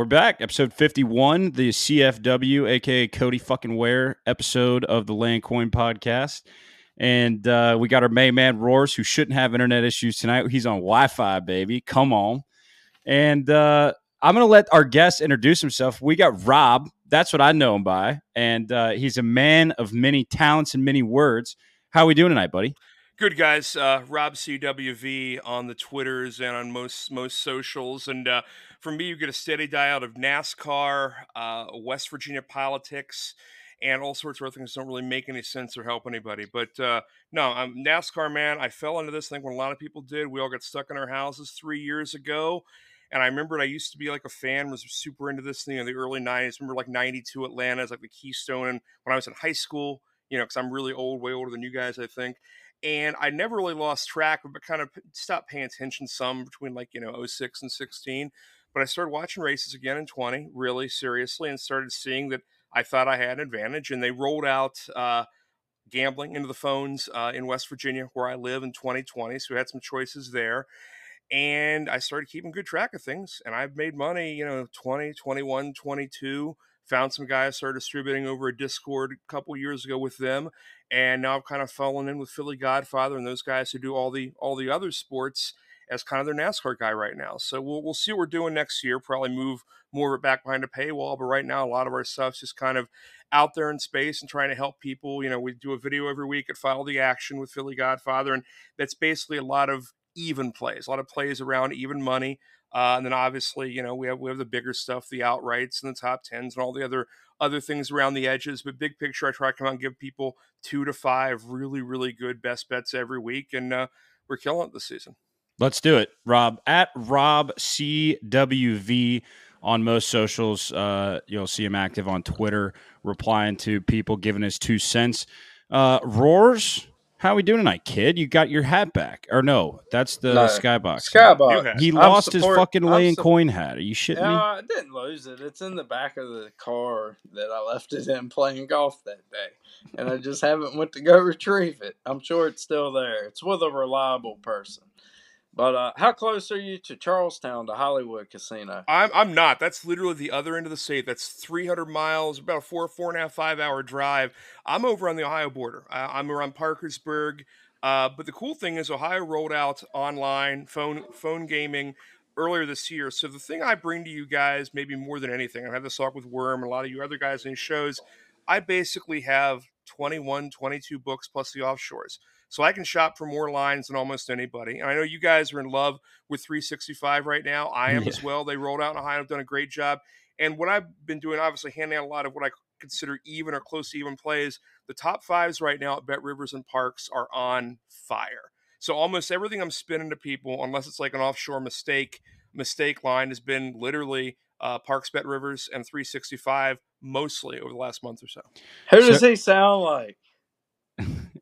We're back. Episode 51, the CFW, aka Cody fucking Ware episode of the Land Coin podcast. And uh, we got our main man Roars, who shouldn't have internet issues tonight. He's on Wi-Fi, baby. Come on. And uh, I'm gonna let our guest introduce himself. We got Rob. That's what I know him by, and uh, he's a man of many talents and many words. How are we doing tonight, buddy? Good guys, uh, Rob CWV on the Twitters and on most most socials, and uh, from me you get a steady diet of NASCAR, uh, West Virginia politics, and all sorts of other things that don't really make any sense or help anybody. But uh, no, I'm NASCAR man. I fell into this thing when a lot of people did. We all got stuck in our houses three years ago. And I remember I used to be like a fan, was super into this thing in the early 90s. remember like 92 Atlanta is like the Keystone. And when I was in high school, you know, because I'm really old, way older than you guys, I think and I never really lost track, but kind of stopped paying attention some between like you know 06 and 16. But I started watching races again in 20, really seriously, and started seeing that I thought I had an advantage. And they rolled out uh, gambling into the phones uh, in West Virginia, where I live, in 2020. So we had some choices there. And I started keeping good track of things. And I've made money, you know, 20, 21, 22 found some guys started distributing over a discord a couple years ago with them and now i've kind of fallen in with philly godfather and those guys who do all the all the other sports as kind of their nascar guy right now so we'll, we'll see what we're doing next year probably move more of it back behind a paywall but right now a lot of our stuff's just kind of out there in space and trying to help people you know we do a video every week at follow the action with philly godfather and that's basically a lot of even plays a lot of plays around even money uh, and then obviously, you know, we have we have the bigger stuff, the outrights and the top tens and all the other other things around the edges. But big picture, I try to come out and give people two to five really really good best bets every week, and uh, we're killing it this season. Let's do it, Rob at Rob CWV on most socials. Uh, you'll see him active on Twitter, replying to people, giving his two cents. Uh, roars how are we doing tonight, kid? You got your hat back. Or no, that's the no, Skybox. Skybox. He lost support, his fucking laying su- coin hat. Are you shitting no, me? I didn't lose it. It's in the back of the car that I left it in playing golf that day. And I just haven't went to go retrieve it. I'm sure it's still there. It's with a reliable person. But uh, how close are you to Charles Town, to Hollywood Casino? I'm I'm not. That's literally the other end of the state. That's 300 miles, about a four four and a half five hour drive. I'm over on the Ohio border. Uh, I'm around Parkersburg. Uh, but the cool thing is Ohio rolled out online phone phone gaming earlier this year. So the thing I bring to you guys, maybe more than anything, I've had this talk with Worm and a lot of you other guys in shows. I basically have 21, 22 books plus the offshores. So I can shop for more lines than almost anybody. And I know you guys are in love with 365 right now. I am yeah. as well. They rolled out in Ohio, have done a great job. And what I've been doing, obviously, handing out a lot of what I consider even or close to even plays. The top fives right now at Bet Rivers and Parx are on fire. So almost everything I'm spinning to people, unless it's like an offshore mistake, mistake line has been literally uh, Parx Bet Rivers and 365 mostly over the last month or so. Who does so, he sound like?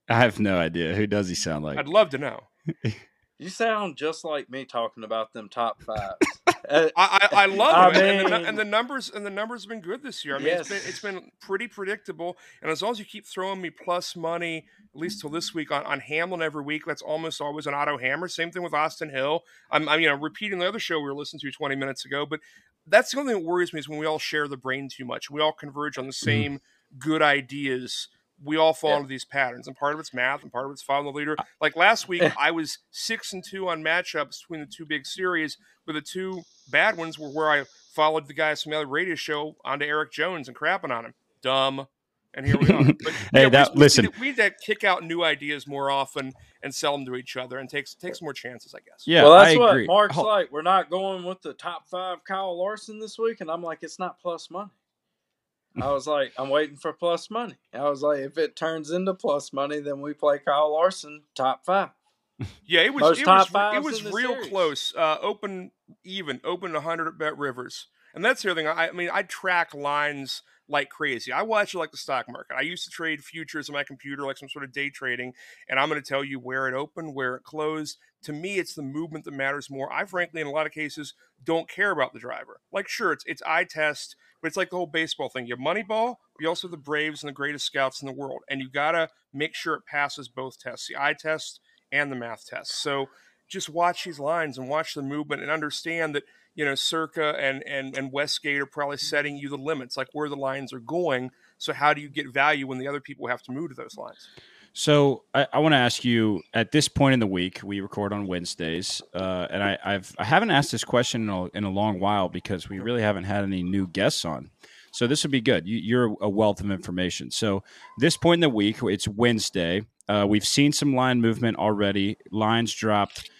I have no idea. Who does he sound like? I'd love to know. you sound just like me talking about them top five. Uh, I, I, I love I mean, and, the, and, the, numbers and the numbers have been good this year. I mean, yes. it's been it's been pretty predictable. And as long as you keep throwing me plus money, at least till this week on, on Hamlin every week, that's almost always an auto hammer. Same thing with Austin Hill. I'm, I'm you know repeating the other show we were listening to 20 minutes ago, but that's the only thing that worries me is when we all share the brain too much. We all converge on the mm-hmm. same mm. good ideas we all fall yeah. into these patterns, and part of it's math, and part of it's following the leader. Uh, like last week, eh. I was six and two on matchups between the two big series, but the two bad ones were where I followed the guys from the other radio show onto Erik Jones and crapping on him. Dumb. And here we are. But, hey, yeah, that, we, listen, we need, we need to kick out new ideas more often and sell them to each other, and takes takes more chances, I guess. Yeah, well, that's I what agree. Mark's oh. like. We're not going with the top five Kyle Larson this week, and I'm like, it's not plus money. I was like, I'm waiting for plus money. I was like, if it turns into plus money, then we play Kyle Larson top five. Yeah, it was Most it was, it was real series. close. Uh, open even, open 100 at Bet Rivers. And that's the other thing. I, I mean, I track lines like crazy. I watch it like the stock market. I used to trade futures on my computer, like some sort of day trading, and I'm going to tell you where it opened, where it closed. To me, it's the movement that matters more. I frankly, in a lot of cases, don't care about the driver. Like, sure, it's it's eye test but it's like the whole baseball thing. You have Moneyball, but you also have the Braves and the greatest scouts in the world. And you got to make sure it passes both tests the eye test and the math test. So just watch these lines and watch the movement and understand that you know, Circa and and and Westgate are probably setting you the limits, like where the lines are going. So how do you get value when the other people have to move to those lines? So I, I want to ask you at this point in the week, we record on Wednesdays, uh, and I, I've I haven't asked this question in a, in a long while because we really haven't had any new guests on. So this would be good. You, are a wealth of information. So this point in the week, it's Wednesday. Uh, we've seen some line movement already. Lines dropped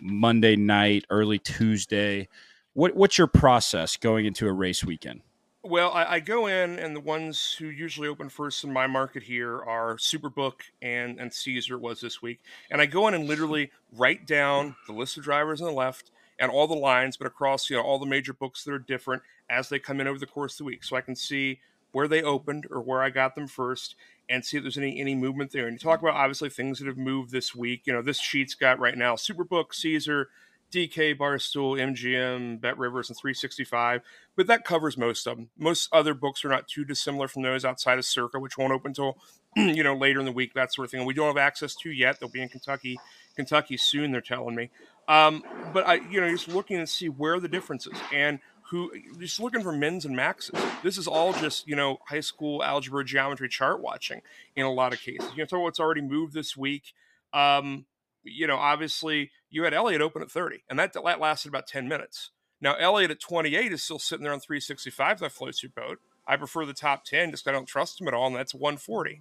Monday night, early Tuesday. What, what's your process going into a race weekend? Well, I, I, go in, and the ones who usually open first in my market here are Superbook and and Caesar was this week. And I go in and literally write down the list of drivers on the left and all the lines, but across you know all the major books that are different as they come in over the course of the week, so I can see where they opened or where I got them first, and see if there's any any movement there. And you talk about obviously things that have moved this week. You know, this sheet's got right now Superbook, Caesar, DK, Barstool, MGM, Bet Rivers, and 365. But that covers most of them. Most other books are not too dissimilar from those outside of Circa, which won't open until you know later in the week, that sort of thing. And we don't have access to yet. They'll be in Kentucky, Kentucky soon. They're telling me. Um, but I, you know, just looking to see where the differences and who just looking for mins and maxes. This is all just you know high school algebra geometry chart watching in a lot of cases. You know, about what's already moved this week. Um, you know, obviously you had Elliott open at 30, and that, that lasted about 10 minutes. Now, Elliott at 28 is still sitting there on 365 that floats your boat. I prefer the top 10 just I don't trust him at all, and that's 140.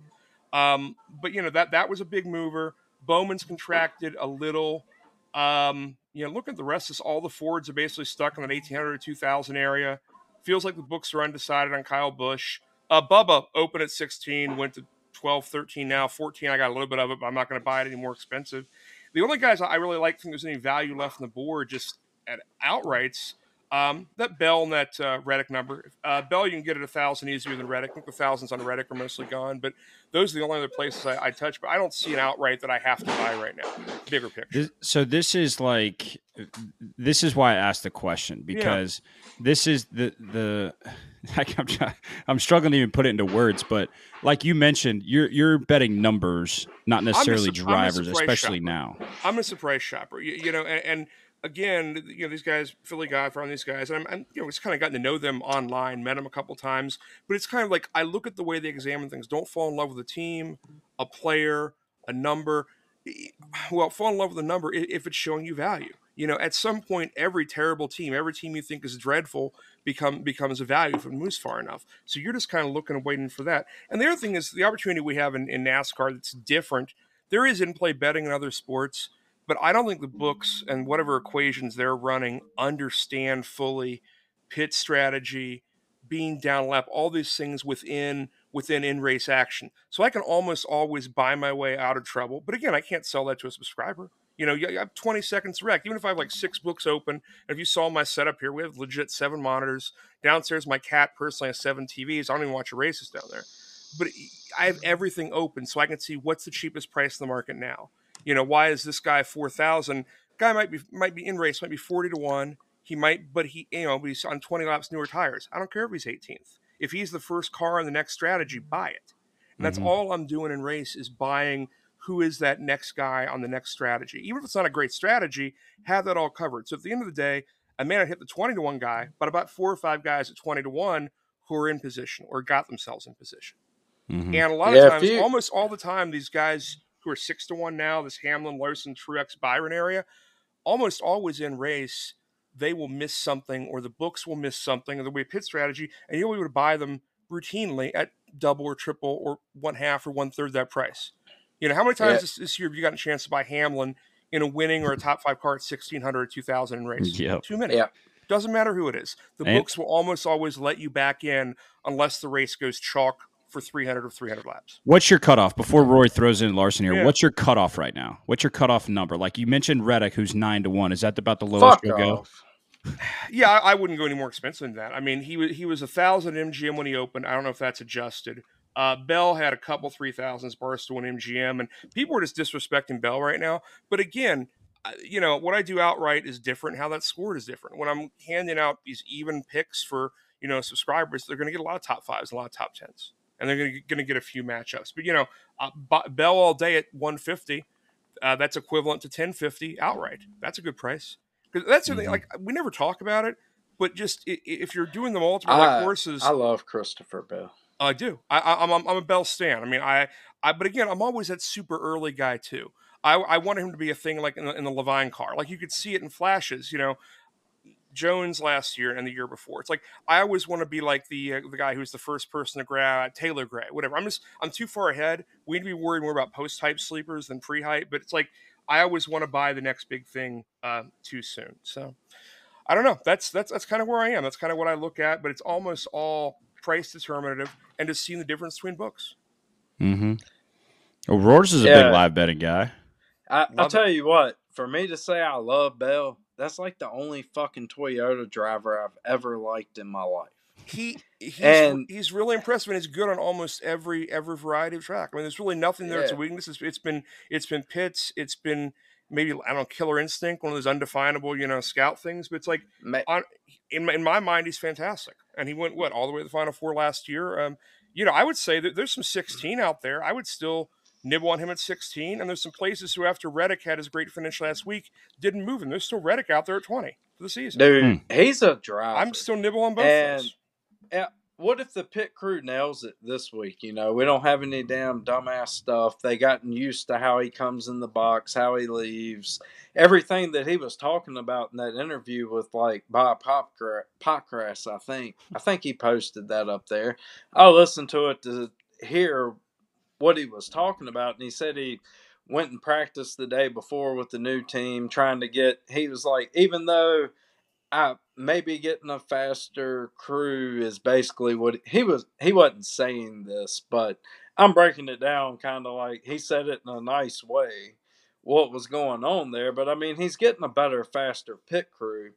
Um, but, you know, that, that was a big mover. Bowman's contracted a little. Um, you know, look at the rest of this. All the Fords are basically stuck in that 1800 or 2000 area. Feels like the books are undecided on Kyle Busch. Uh, Bubba open at 16, went to 12, 13 now, 14. I got a little bit of it, but I'm not going to buy it any more expensive. The only guys I really like think there's any value left on the board just at outrights. Um, that Bell and that uh, Reddick number. Uh, Bell, you can get it a thousand easier than Reddick. I think the thousands on Reddick are mostly gone, but those are the only other places I, I, touch. But I don't see an outright that I have to buy right now. Bigger picture. This, so this is like, this is why I asked the question because yeah. this is the the. I'm, trying, I'm struggling to even put it into words, but like you mentioned, you're you're betting numbers, not necessarily drivers, especially shopper. now. I'm a surprise shopper, you, you know, and, and again, you know, these guys, Philly guy, from these guys, and I'm, I'm, you know, just kind of gotten to know them online, met them a couple times, but it's kind of like I look at the way they examine things. Don't fall in love with a team, a player, a number. Well, fall in love with a number if it's showing you value. You know, at some point, every terrible team, every team you think is dreadful, become becomes a value if it moves far enough. So you're just kind of looking and waiting for that. And the other thing is the opportunity we have in, in NASCAR that's different. There is in-play betting in other sports but I don't think the books and whatever equations they're running understand fully pit strategy, being down lap, all these things within within in race action. So I can almost always buy my way out of trouble. But again, I can't sell that to a subscriber. You know, you have 20 seconds rec. Even if I have like six books open, and if you saw my setup here, we have legit seven monitors. Downstairs, my cat personally has seven TVs. I don't even watch races down there. But I have everything open so I can see what's the cheapest price in the market now. You know, why is this guy four thousand? Guy might be might be in race, might be forty to one. He might, but he you know, he's on twenty laps newer tires. I don't care if he's eighteenth. If he's the first car in the next strategy, buy it. And that's mm-hmm. all I'm doing in race is buying who is that next guy on the next strategy. Even if it's not a great strategy, have that all covered. So at the end of the day, I may not hit the 20 to 1 guy, but about four or five guys at 20 to 1 who are in position or got themselves in position. Mm-hmm. And a lot yeah, of times, you... almost all the time, these guys who are six to one now, this Hamlin, Larson, Truex, Byron area, almost always in race, they will miss something or the books will miss something or the way pit strategy, and you'll be able to buy them routinely at double or triple or one half or one third that price. You know, how many times yeah. this, this, year have you gotten a chance to buy Hamlin in a winning or a top five car at 1600 or 2000 in race? Yeah. Too many. Yeah. Doesn't matter who it is. The and- books will almost always let you back in unless the race goes chalk for 300 or 300 laps. What's your cutoff before Roy throws in Larson here? Yeah. What's your cutoff right now? What's your cutoff number? Like you mentioned Reddick, who's nine to one. Is that about the lowest Fuck you'll go? Yeah, I, I, wouldn't go any more expensive than that. I mean, he was he was a thousand MGM when he opened. I don't know if that's adjusted. Uh, Bell had a couple three thousands, Barstool and MGM, and people are just disrespecting Bell right now. But again, you know what I do outright is different. How that's scored is different. When I'm handing out these even picks for you know subscribers, they're going to get a lot of top fives, a lot of top tens and they're going to get a few matchups. But you know, uh, Bell all day at 150, uh, that's equivalent to 1050 outright. That's a good price. because that's the thing. Mhm. Like we never talk about it, but just if you're doing the multiple I- like horses, I love Christopher Bell. I do. I, I, I'm I'm a Bell stan. I mean, I, I but again, I'm always that super early guy too. I I wanted him to be a thing like in the, in the Leavine car, like you could see it in flashes. You know, Jones last year and the year before. It's like I always want to be like the uh, the guy who's the first person to grab Taylor Gray, whatever. I'm just I'm too far ahead. We need to be worried more about post hype sleepers than pre hype. But it's like I always want to buy the next big thing uh, too soon. So I don't know. That's that's that's kind of where I am. That's kind of what I look at. But it's almost all price determinative and just seeing the difference between books. Mm-hmm. Well, Roars is a Yeah. big live betting guy. I, I'll Love it. tell you what, for me to say I love Bell, that's like the only fucking Toyota driver I've ever liked in my life. He he's And- he's really impressive and he's good on almost every every variety of track. I mean, there's really nothing there that's a Yeah. weakness. It's, it's been it's been pits. It's been maybe I don't know killer instinct, one of those undefinable you know scout things. But it's like Ma- in my, in my mind, he's fantastic, and he went what all the way to the final four last year. Um, you know, I would say that there's some 16 out there. I would still nibble on him at 16, and there's some places who, after Reddick had his great finish last week, didn't move him. There's still Reddick out there at 20 for the season. Dude, hmm. he's a driver. I'm still nibble on both And- those. what if the pit crew nails it this week? You know, we don't have any damn dumbass stuff. They gotten used to how he comes in the box, how he leaves, everything that he was talking about in that interview with like Bob Popcra- Pockrass. I think I think he posted that up there. I listened to it to hear what he was talking about, and he said he went and practiced the day before with the new team, trying to get. He was like, even though I maybe getting a faster crew is basically what he was. He wasn't saying this, but I'm breaking it down kind of like he said it in a nice way. What was going on there? But I mean, he's getting a better, faster pit crew,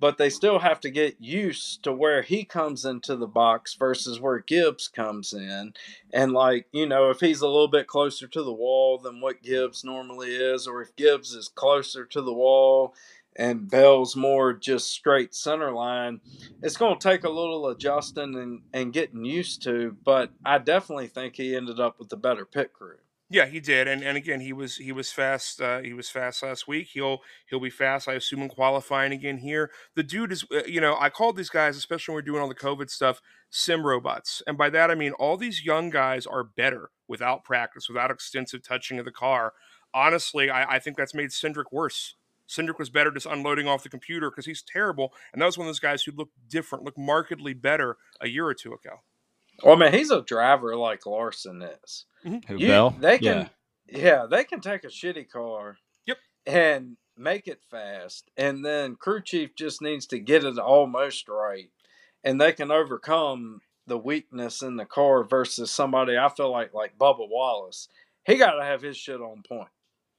but they still have to get used to where he comes into the box versus where Gibbs comes in. And like you know, if he's a little bit closer to the wall than what Gibbs normally is, or if Gibbs is closer to the wall and Bell's more just straight center line, it's going to take a little adjusting and, and getting used to. But I definitely think he ended up with the better pit crew. Yeah, he did, and and again, he was he was fast. Uh, he was fast last week. He'll he'll be fast. I assume in qualifying again here. The dude is, uh, you know, I called these guys, especially when we're doing all the COVID stuff, sim robots, and by that I mean all these young guys are better without practice, without extensive touching of the car. Honestly, I, I think that's made Cindric worse. Cindric was better just unloading off the computer because he's terrible, and that was one of those guys who looked different, looked markedly better a year or two ago. Oh, well, I mean, he's a driver like Larson is. Mm-hmm. Who, You- Bell? They can, Yeah. yeah. they can take a shitty car, Yep. and make it fast, and then crew chief just needs to get it almost right, and they can overcome the weakness in the car versus somebody I feel like like Bubba Wallace. He got to have his shit on point.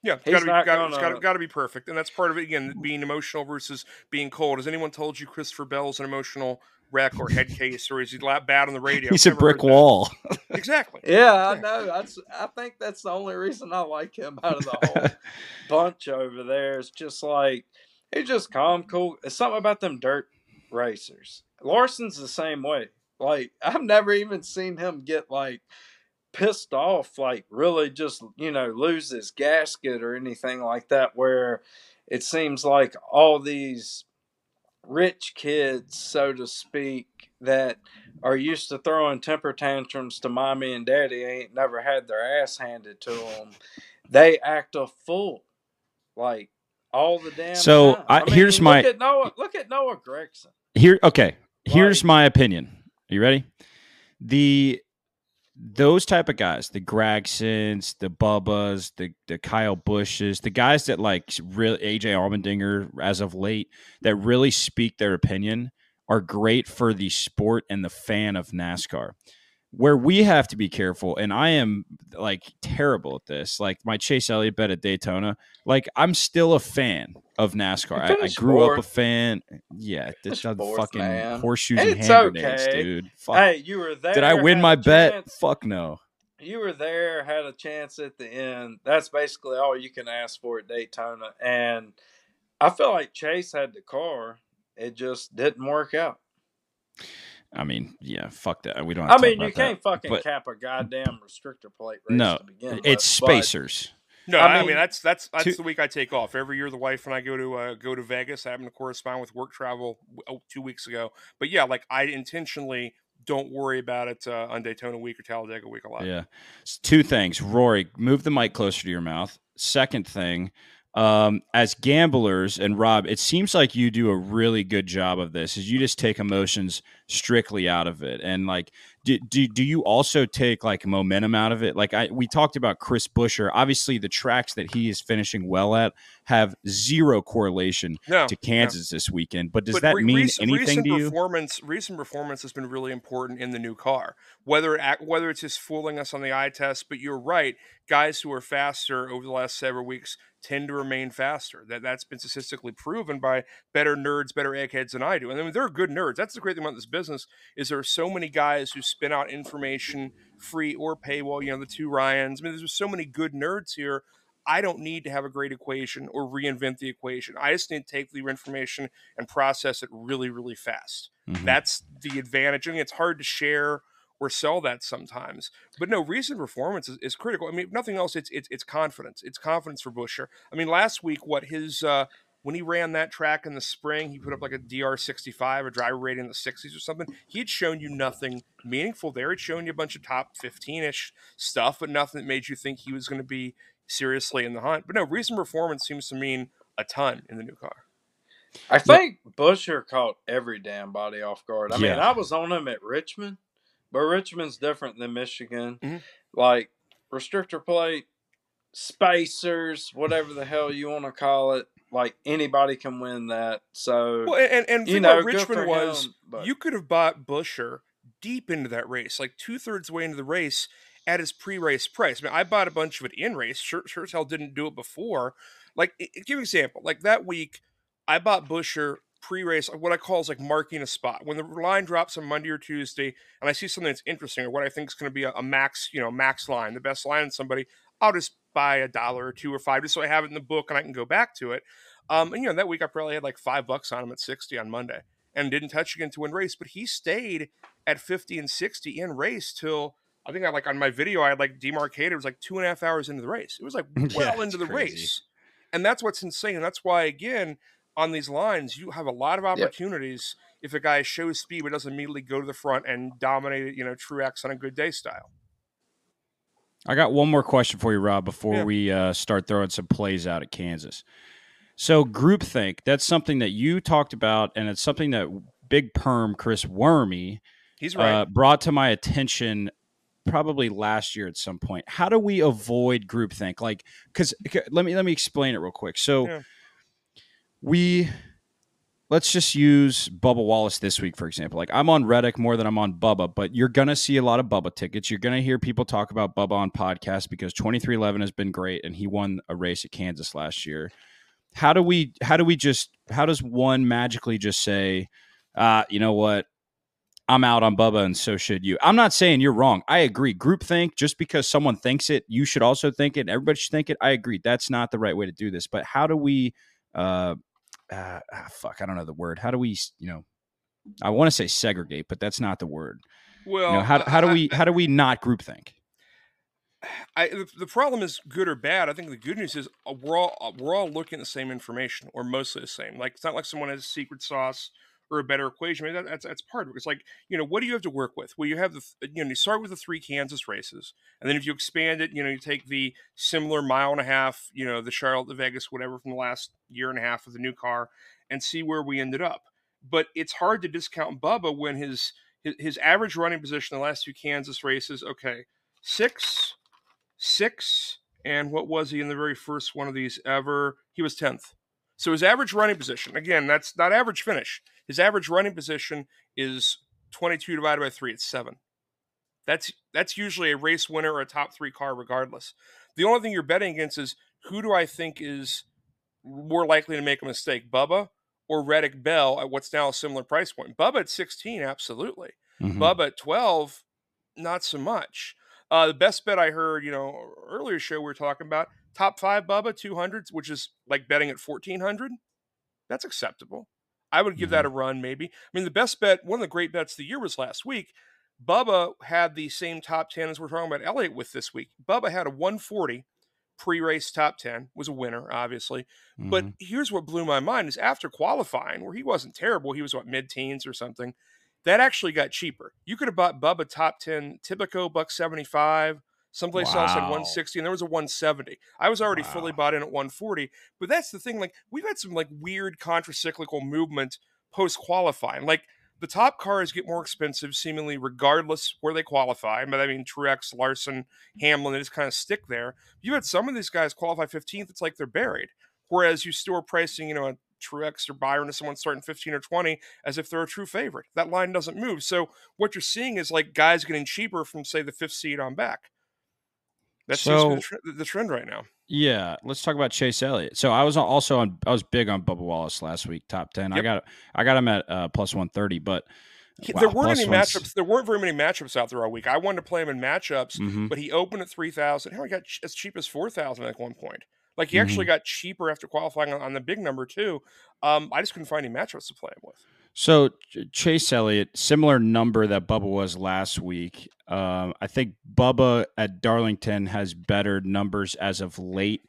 Yeah, He's got to be not got, it's gonna- got, got to be perfect, and that's part of it. Again, being emotional versus being cold. Has anyone told you Christopher Bell's an emotional wreck or head case, or is he la- bad on the radio? He's a Never heard brick wall. Exactly. Yeah, I know. That's I think that's the only reason I like him out of the whole bunch over there. It's just like he's just calm, cool. It's something about them dirt racers. Larson's the same way. Like I've never even seen him get like pissed off, like really just you know lose his gasket or anything like that. Where it seems like all these rich kids, so to speak, that are used to throwing temper tantrums to mommy and daddy ain't never had their ass handed to them. They act a fool, like all the damn. So, time. I- here's my- look at Noah. Look at Noah Gragson. Here, okay. Here's Like- my opinion. Are you ready? The those type of guys, the Gragsons, the Bubbas, the the Kyle Busches, the guys that like real AJ Allmendinger as of late that really speak their opinion are great for the sport and the fan of NASCAR. Where we have to be careful, and I am like terrible at this. Like my Chase Elliott bet at Daytona, like I'm still a fan of NASCAR. I, I grew up a fan. Yeah, this fourth, fucking man. horseshoes and It's hand grenades, okay. dude. Fuck. Hey, you were there. Did I win my bet? chance. Fuck no. You were there, had a chance at the end. That's basically all you can ask for at Daytona. And I feel like Chase had the car. It just didn't work out. I mean, yeah, fuck that. We don't. I to mean, talk you about can't fucking but- cap a goddamn restrictor plate race No, to begin with. It's but- spacers. No, I I mean, mean, that's that's that's two- the week I take off every year. The wife and I go to uh, go to Vegas. I happen to correspond with work travel oh, two weeks ago, but yeah, like I intentionally don't worry about it uh, on Daytona week or Talladega week a lot. Yeah. S- Two things. Rory, move the mic closer to your mouth. Second thing, um, as gamblers, and Rob, it seems like you do a really good job of this, is you just take emotions strictly out of it. And like, do, do, do you also take like momentum out of it? Like I we talked about Chris Buescher. Obviously, the tracks that he is finishing well at have zero correlation No, to Kansas this weekend. But does But that re- mean recent, anything recent to you? performance recent performance has been really important in the new car whether it, whether it's just fooling us on the eye test but you're right guys who are faster over the last several weeks tend to remain faster that that's been statistically proven by better nerds better eggheads than i do and I mean, they're good nerds that's the great thing about this business is there are so many guys who spin out information free or paywall you know the two ryans i mean there's so many good nerds here I don't need to have a great equation or reinvent the equation. I just need to take the information and process it really, really fast. Mhm. That's the advantage. I mean, it's hard to share or sell that sometimes. But no, recent performance is, is critical. I mean, if nothing else, it's, it's it's confidence. It's confidence for Buescher. I mean, last week, what his uh, when he ran that track in the spring, he put up like a DR sixty five, a driver rating in the sixties or something. He had shown you nothing meaningful there. He'd shown you a bunch of top fifteen ish stuff, but nothing that made you think he was going to be seriously in the hunt. But no, recent performance seems to mean a ton in the new car. I think Buescher caught every damn body off guard. I mean, I was on him at Richmond, but Richmond's different than Michigan. Mhm. Like restrictor plate, spacers, whatever the hell you want to call it. Like anybody can win that. So Well, and and you know, Richmond was him, but- you could have bought Buescher deep into that race, like two thirds way into the race at his pre-race price. I mean, I bought a bunch of it in race. Sure, sure as hell didn't do it before. Like, give an example. Like that week, I bought Buescher pre-race, what I call is like marking a spot. When the line drops on Monday or Tuesday, and I see something that's interesting or what I think is going to be a, a max, you know, max line, the best line in somebody, I'll just buy a dollar or two or five just so I have it in the book and I can go back to it. Um, and you know, that week I probably had like five bucks on him at 60 on Monday and didn't touch again to win race, but he stayed at 50 and 60 in race till I think I like on my video, I had like demarcated, it was like two and a half hours into the race. It was like well it's into the crazy. race. And that's what's insane. And that's why, again, on these lines, you have a lot of opportunities if a guy shows speed but doesn't immediately go to the front and dominate it, you know, Truex on a good day style. I got one more question for you, Rob, before Yeah. we uh, start throwing some plays out at Kansas. So, groupthink, that's something that you talked about, and it's something that Big Perm Chris Wormy He's right. uh, brought to my attention probably last year at some point. How do we avoid groupthink? Like, because let me let me explain it real quick. So, Yeah. We let's just use Bubba Wallace this week, for example. Like, I'm on Reddick more than I'm on Bubba, but you're gonna see a lot of Bubba tickets. You're gonna hear people talk about Bubba on podcasts because 2311 has been great, and he won a race at Kansas last year. How do we? How do we just? How does one magically just say, uh, you know what? I'm out on Bubba, and so should you. I'm not saying you're wrong. I agree. Groupthink, just because someone thinks it, you should also think it. Everybody should think it. I agree. That's not the right way to do this. But how do we? Uh, uh, ah, fuck, I don't know the word. How do we? You know, I want to say segregate, but that's not the word. well, You know, how, how do we? How do we not groupthink? I, the, the problem is good or bad. I think the good news is uh, we're all uh, we're all looking at the same information, or mostly the same. Like it's not like someone has a secret sauce or a better equation. I mean, that, that's that's part of it. It's like you know, what do you have to work with? Well, you have the you know, you start with the three Kansas races, and then if you expand it, you know, you take the similar mile and a half, you know, the Charlotte, the Vegas, whatever from the last year and a half of the new car, and see where we ended up. But it's hard to discount Bubba when his his, his average running position the last two Kansas races, okay, six six, and what was he in the very first one of these ever? He was 10th. So his average running position, again, that's not average finish. His average running position is 22 divided by 3, it's 7. That's that's usually a race winner or a top 3 car regardless. The only thing you're betting against is who do I think is more likely to make a mistake, Bubba or Reddick Bell at what's now a similar price point. Bubba at 16 absolutely. Mhm. Bubba at 12, not so much. Uh, the best bet I heard, you know, earlier show we were talking about top five Bubba 200s, which is like betting at 1400. That's acceptable. I would give that a run, maybe. I mean, the best bet, one of the great bets of the year was last week. Bubba had the same top 10 as we're talking about Elliott with this week. Bubba had a 140 pre-race top 10 was a winner obviously mm-hmm. but here's what blew my mind is after qualifying where he wasn't terrible he was what mid-teens or something that actually got cheaper you could have bought bubba top 10 Tipico buck 75 someplace wow. else had 160 and there was a 170 i was already wow. fully bought in at 140 but that's the thing like we've had some like weird contracyclical movement post qualifying like the top cars get more expensive seemingly regardless where they qualify. But I mean, Truex, Larson, Hamlin, they just kind of stick there. You had some of these guys qualify 15th, it's like they're buried. Whereas you store pricing, you know, a Truex or Byron to someone starting 15 or 20 as if they're a true favorite. That line doesn't move. So what you're seeing is like guys getting cheaper from, say, the fifth seed on back. That so, seems to the, the trend right now. Yeah, let's talk about Chase Elliott. So I was also on. I was big on Bubba Wallace last week, top ten. Yep. I got I got him at uh, plus one thirty, but wow, there weren't any matchups. There weren't very many matchups out there all week. I wanted to play him in matchups, mm-hmm. but he opened at three thousand. How he got as cheap as four thousand at one point. Like he mm-hmm. actually got cheaper after qualifying on, on the big number too. Um, I just couldn't find any matchups to play him with. So Chase Elliott, similar number that Bubba was last week. Um, I think Bubba at Darlington has better numbers as of late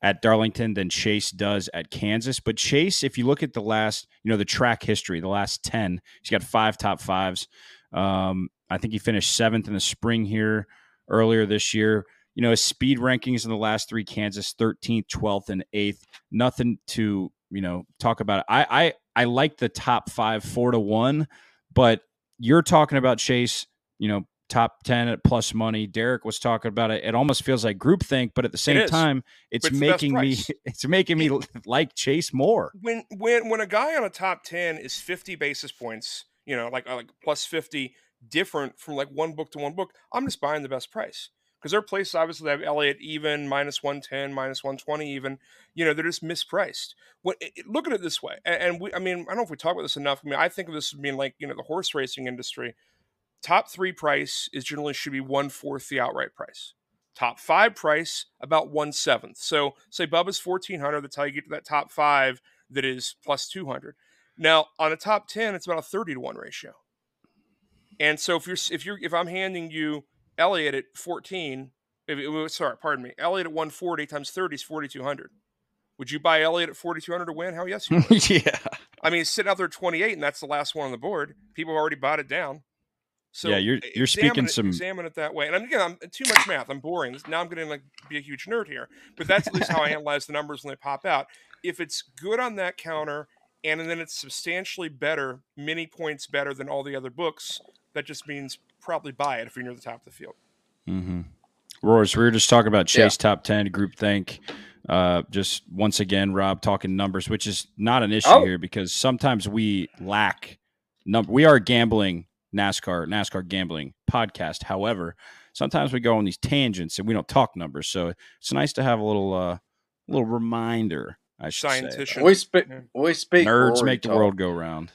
at Darlington than Chase does at Kansas. But Chase, if you look at the last, you know, the track history, the last 10, he's got five top fives. Um, I think he finished seventh in the spring here earlier this year. You know, his speed rankings in the last three Kansas 13th, 12th, and 8th. Nothing to, you know, talk about. I, I I like the top five four to one, but you're talking about Chase, you know, top 10 at plus money. Derek was talking about it. It almost feels like groupthink, but at the same it time, it's, it's making me it's making me like Chase more. When when when a guy on a top 10 is 50 basis points, you know, like uh, like plus 50 different from like one book to one book, I'm just buying the best price because there are places obviously that have Elliott even minus 110, minus 120 even. You know, they're just mispriced. What it, look at it this way, and, and, we, I mean, I don't know if we talk about this enough. I mean, I think of this as being like you know the horse racing industry. Top three price is generally should be one fourth the outright price. Top five price about one seventh. So say Bubba's fourteen hundred. That's how you get to that top five that is plus two hundred. Now on a top ten, it's about a thirty to one ratio. And so if you're if you're if I'm handing you Elliott at 14, sorry, pardon me, Elliott at 140 times 30 is 4,200. Would you buy Elliott at 4,200 to win? Hell yes, you would. yeah. I mean, sitting out there at 28, and that's the last one on the board. People have already bought it down. So yeah, you're you're speaking it, some examine it that way. And I'm again, I'm too much math. I'm boring. Now I'm going to like be a huge nerd here, but that's at least how I analyze the numbers when they pop out. If it's good on that counter, and then it's substantially better, many points better than all the other books, that just means probably buy it if you're near the top of the field. Mm-hmm. Roars, we were just talking about Chase yeah. top 10 group think. Uh, just once again, Rob talking numbers, which is not an issue oh. here because sometimes we lack number. We are gambling NASCAR, NASCAR gambling podcast. However, sometimes we go on these tangents and we don't talk numbers. So it's nice to have a little, uh, little reminder. I should Scientician. We speak. We speak. Nerds make the world go round.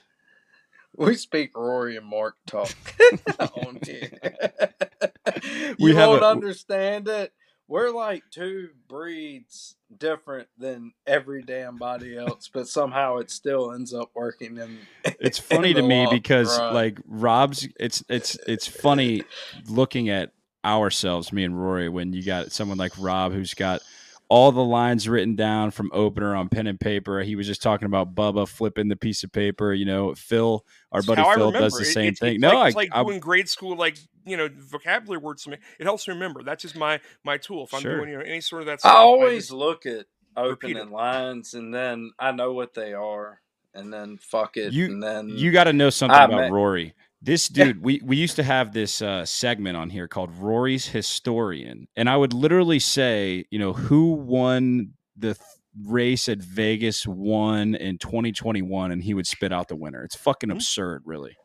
We speak Rory and Mark talk on here. you won't a, understand it. We're like two breeds different than every damn body else, but somehow it still ends up working. In it's funny to me because run. like Rob's, it's it's it's funny looking at ourselves, me and Rory, when you got someone like Rob who's got all the lines written down from opener on pen and paper. He was just talking about Bubba flipping the piece of paper. You know, Phil, our buddy Phil, does the same it, thing. It's no, like, I, it's like I, doing grade school, like you know, vocabulary words to me. It helps me remember. That's just my my tool. If I'm sure. doing you know any sort of that, stuff, I always I look at opening lines, and then I know what they are, and then fuck it, you, and then you got to know something I about met, Rory. This dude, we, we used to have this uh, segment on here called Rory's Historian. And I would literally say, you know, who won the th- race at Vegas won in 2021 and he would spit out the winner. It's fucking mm-hmm. absurd, really.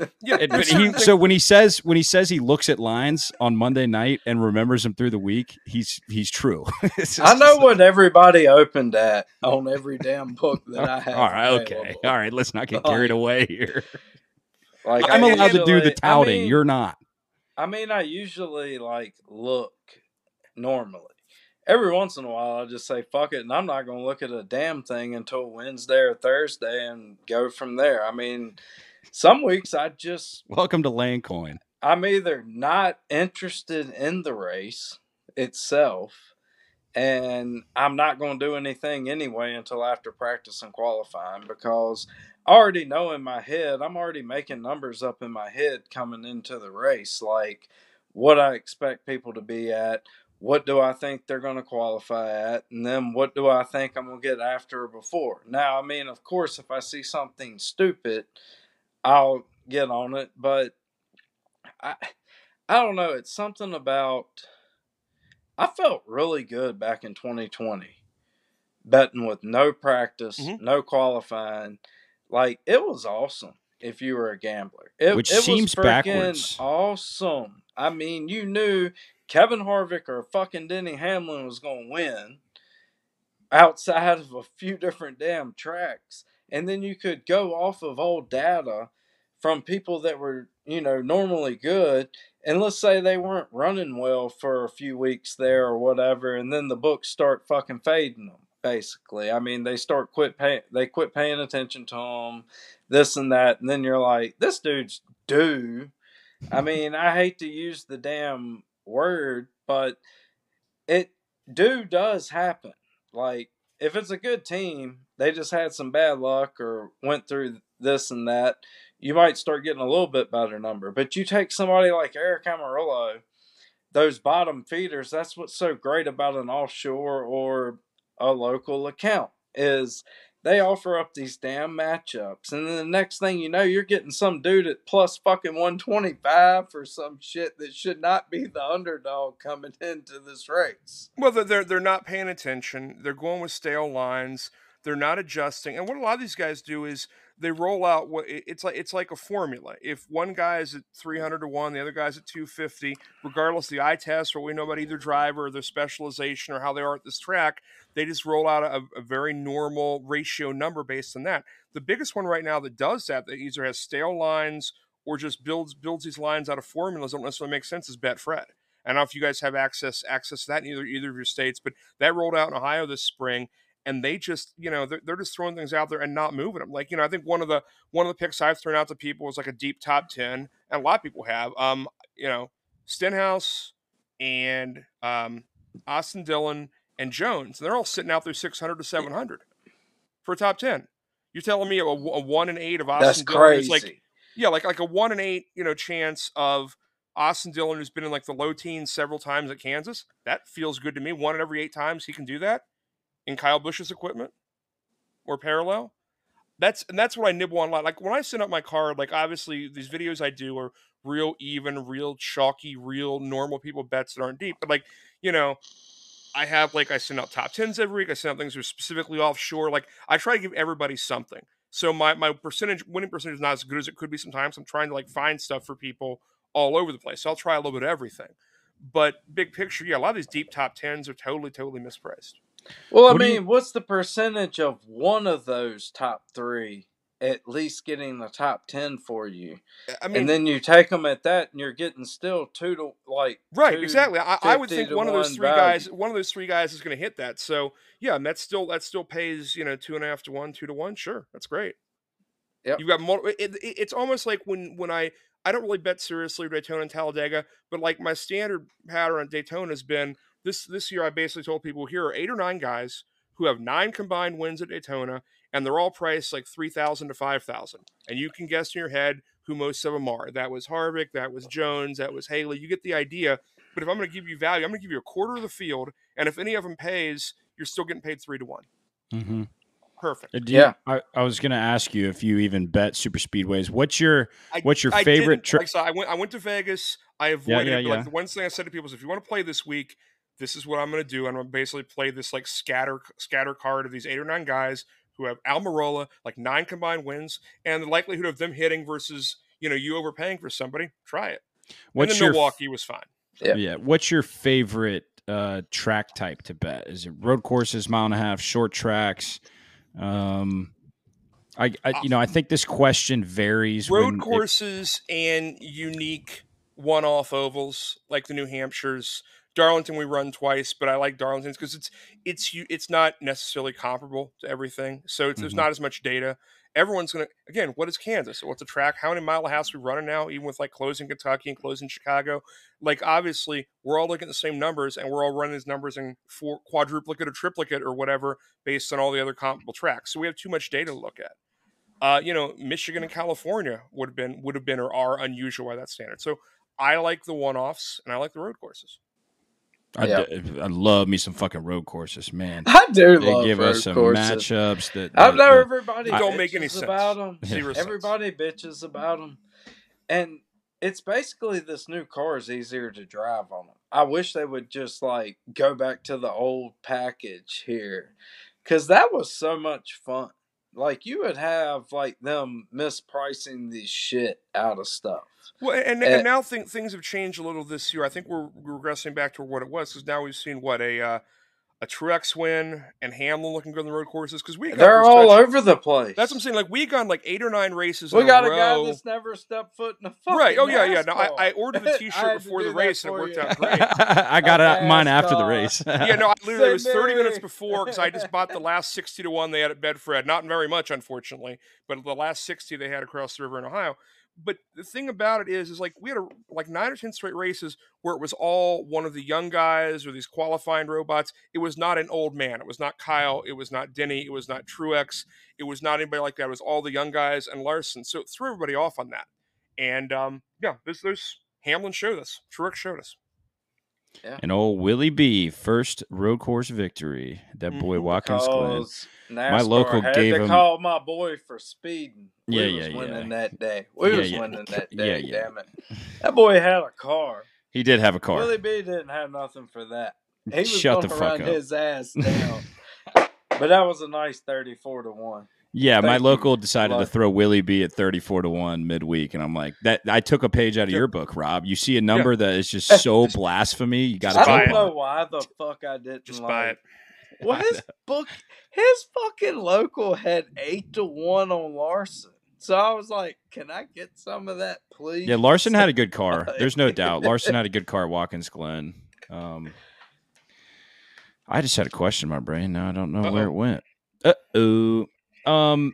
yeah, he, so when he says when he says he looks at lines on Monday night and remembers them through the week, he's he's true. just, I know what everybody opened at on every damn book that I have. All right, available. okay, all right. Let's not get carried away here. Like I'm allowed to do the touting. I mean, You're not. I mean, I usually like look normally. Every once in a while, I just say fuck it, and I'm not going to look at a damn thing until Wednesday or Thursday and go from there. I mean, some weeks I just welcome to Landcoin. I'm either not interested in the race itself, and I'm not going to do anything anyway until after practice and qualifying because I already know in my head, I'm already making numbers up in my head coming into the race, like what I expect people to be at, what do I think they're going to qualify at, and then what do I think I'm going to get after or before. Now, I mean, of course, if I see something stupid, I'll get on it, but I I don't know, it's something about I felt really good back in 2020 betting with no practice, mm-hmm. no qualifying. Like it was awesome if you were a gambler. It, Which it seems backwards. Awesome. I mean, you knew Kevin Harvick or fucking Denny Hamlin was going to win outside of a few different damn tracks. And then you could go off of old data from people that were, you know, normally good and let's say they weren't running well for a few weeks there or whatever, and then the books start fucking fading them. Basically, I mean, they start quit pay, they quit paying attention to them, this and that, and then you're like, this dude's due. I mean, I hate to use the damn word, but it do does happen. Like if it's a good team, they just had some bad luck or went through this and that you might start getting a little bit better number. But you take somebody like Aric Almirola, those bottom feeders, that's what's so great about an offshore or a local account is they offer up these damn matchups. And then the next thing you know, you're getting some dude at plus fucking 125 for some shit that should not be the underdog coming into this race. Well, they're, they're not paying attention. They're going with stale lines. They're not adjusting. And what a lot of these guys do is – they roll out what it's like it's like a formula. If one guy is at 300 to 1, the other guy's at 250, regardless of the eye test or we know about either driver or their specialization or how they are at this track, they just roll out a, a very normal ratio number based on that. The biggest one right now that does that, that either has stale lines or just builds builds these lines out of formulas that don't necessarily make sense is Betfred. I don't know if you guys have access access to that in either either of your states, but that rolled out in Ohio this spring, and they just you know they're, they're just throwing things out there and not moving them like you know i think one of the one of the picks i've thrown out to people was like a deep top 10 and a lot of people have um you know stenhouse and um austin dillon and jones and they're all sitting out there 600 to 700 for a top 10 you're telling me a, a one and eight of austin That's dillon crazy. is like yeah like like a one and eight you know chance of Austin Dillon, who's been in like the low teens several times at Kansas, that feels good to me. One in every eight times he can do that in Kyle Busch's equipment or parallel. That's and that's what I nibble on a lot. Like when I send out my card, like obviously these videos I do are real even, real chalky, real normal people bets that aren't deep. But like, you know, I have like I send out top tens every week. I send out things that are specifically offshore. Like I try to give everybody something. So my my percentage winning percentage is not as good as it could be sometimes. I'm trying to like find stuff for people all over the place. So I'll try a little bit of everything. But big picture, yeah, a lot of these deep top tens are totally, totally mispriced. Well, I what mean, you... what's the percentage of one of those top three at least getting the top 10 for you? I mean, and then you take them at that and you're getting still two to like. Right, exactly. I, I, would think one of those three value. guys, one of those three guys is going to hit that. So, yeah, and that still, that still pays, you know, two and a half to one, two to one. Sure. That's great. Yeah. You've got more. It, it, it's almost like when, when I, I don't really bet seriously Daytona and Talladega, but like my standard pattern on Daytona has been this this year I basically told people here are eight or nine guys who have nine combined wins at Daytona, and they're all priced like three thousand to five thousand, and you can guess in your head who most of them are. That was Harvick, that was Jones, that was Haley. You get the idea. But if I'm going to give you value, I'm going to give you a quarter of the field, and if any of them pays, you're still getting paid three to one. Mm-hmm. Perfect. Uh, you, yeah, I, I, was going to ask you if you even bet super speedways. What's your I, what's your favorite? Tri- like, so I went I went to Vegas. I avoided yeah, yeah, yeah. like the one thing I said to people is if you want to play this week, this is what I'm going to do. I'm going to basically play this like scatter scatter card of these eight or nine guys who have Almirola, like nine combined wins, and the likelihood of them hitting versus you know you overpaying for somebody. Try it. What's your Milwaukee was fine. Yeah. yeah. What's your favorite uh, track type to bet? Is it road courses, mile and a half, short tracks? Um, I, I you know I think this question varies. Road courses it... and unique one-off ovals like the New Hampshires. Darlington we run twice, but I like Darlington's because it's it's it's not necessarily comparable to everything, so mm-hmm. there's not as much data. everyone's going to again. What is Kansas? What's a track? How many mile house we running now? Even with like closing Kentucky and closing Chicago, like obviously we're all looking at the same numbers and we're all running these numbers in four quadruplicate or triplicate or whatever based on all the other comparable tracks. So we have too much data to look at. Uh, you know, Michigan and California would have been would have been or are unusual by that standard. So I like the one offs and I like the road courses. I, Yeah. d- I love me some fucking road courses, man. I do They love give road us some courses. matchups that, I that- know everybody They don't make any bitches sense. about them. Zero sense. Everybody bitches about them, and it's basically this new car is easier to drive on them. I wish they would just like go back to the old package here, because that was so much fun. Like you would have like them mispricing the shit out of stuff. Well, and, Uh, and now think, things have changed a little this year. I think we're regressing back to what it was because now we've seen what a uh, a Truex win and Hamlin looking good on the road courses because we got They're all stretch- over the place. That's what I'm saying. Like we gone like eight or nine races. We in got a a guy that's never stepped foot in a fucking Right. Oh yeah, yeah. No, I, I ordered the I T-shirt before the race and it worked you. out great. I got uh, it, mine after the race. Yeah, no, I literally it was 30 minutes before because I just bought the last 60 to 1 they had at Bedford. Not very much, unfortunately, but the last 60 they had across the river in Ohio. But the thing about it is, is like we had a, like nine or 10 straight races where it was all one of the young guys or these qualifying robots. It was not an old man. It was not Kyle. It was not Denny. It was not Truex. It was not anybody like that. It was all the young guys and Larson. So it threw everybody off on that. And um, yeah, this, there's Hamlin showed us. Truex showed us. And old Willie B, first road course victory. That boy Mhm. Watkins Glen. NASCAR local had gave to him- call my boy for speeding. We Yeah, was yeah, winning yeah. that day. We Yeah, was yeah. winning that day. yeah. Damn it! That boy had a car. He did have a car. Willie B didn't have nothing for that. He was Shut the fuck run up. his ass down. but that was a nice thirty-four to one. Yeah, my Thank you, local decided to throw Willie B at 34 to 1 midweek. And I'm like, that I took a page out of your book, Rob. You see a number that is just so blasphemy. You got Just to I don't jump it. know why the fuck I didn't Just like. buy it. Well, his book, his fucking local had eight to one on Larson. So I was like, "Can I get some of that, please?" Yeah, Larson had a good car. There's no doubt. Larson had a good car at Watkins Glen. Um, I just had a question in my brain. Now I don't know where Uh-oh. it went. Uh oh. Um.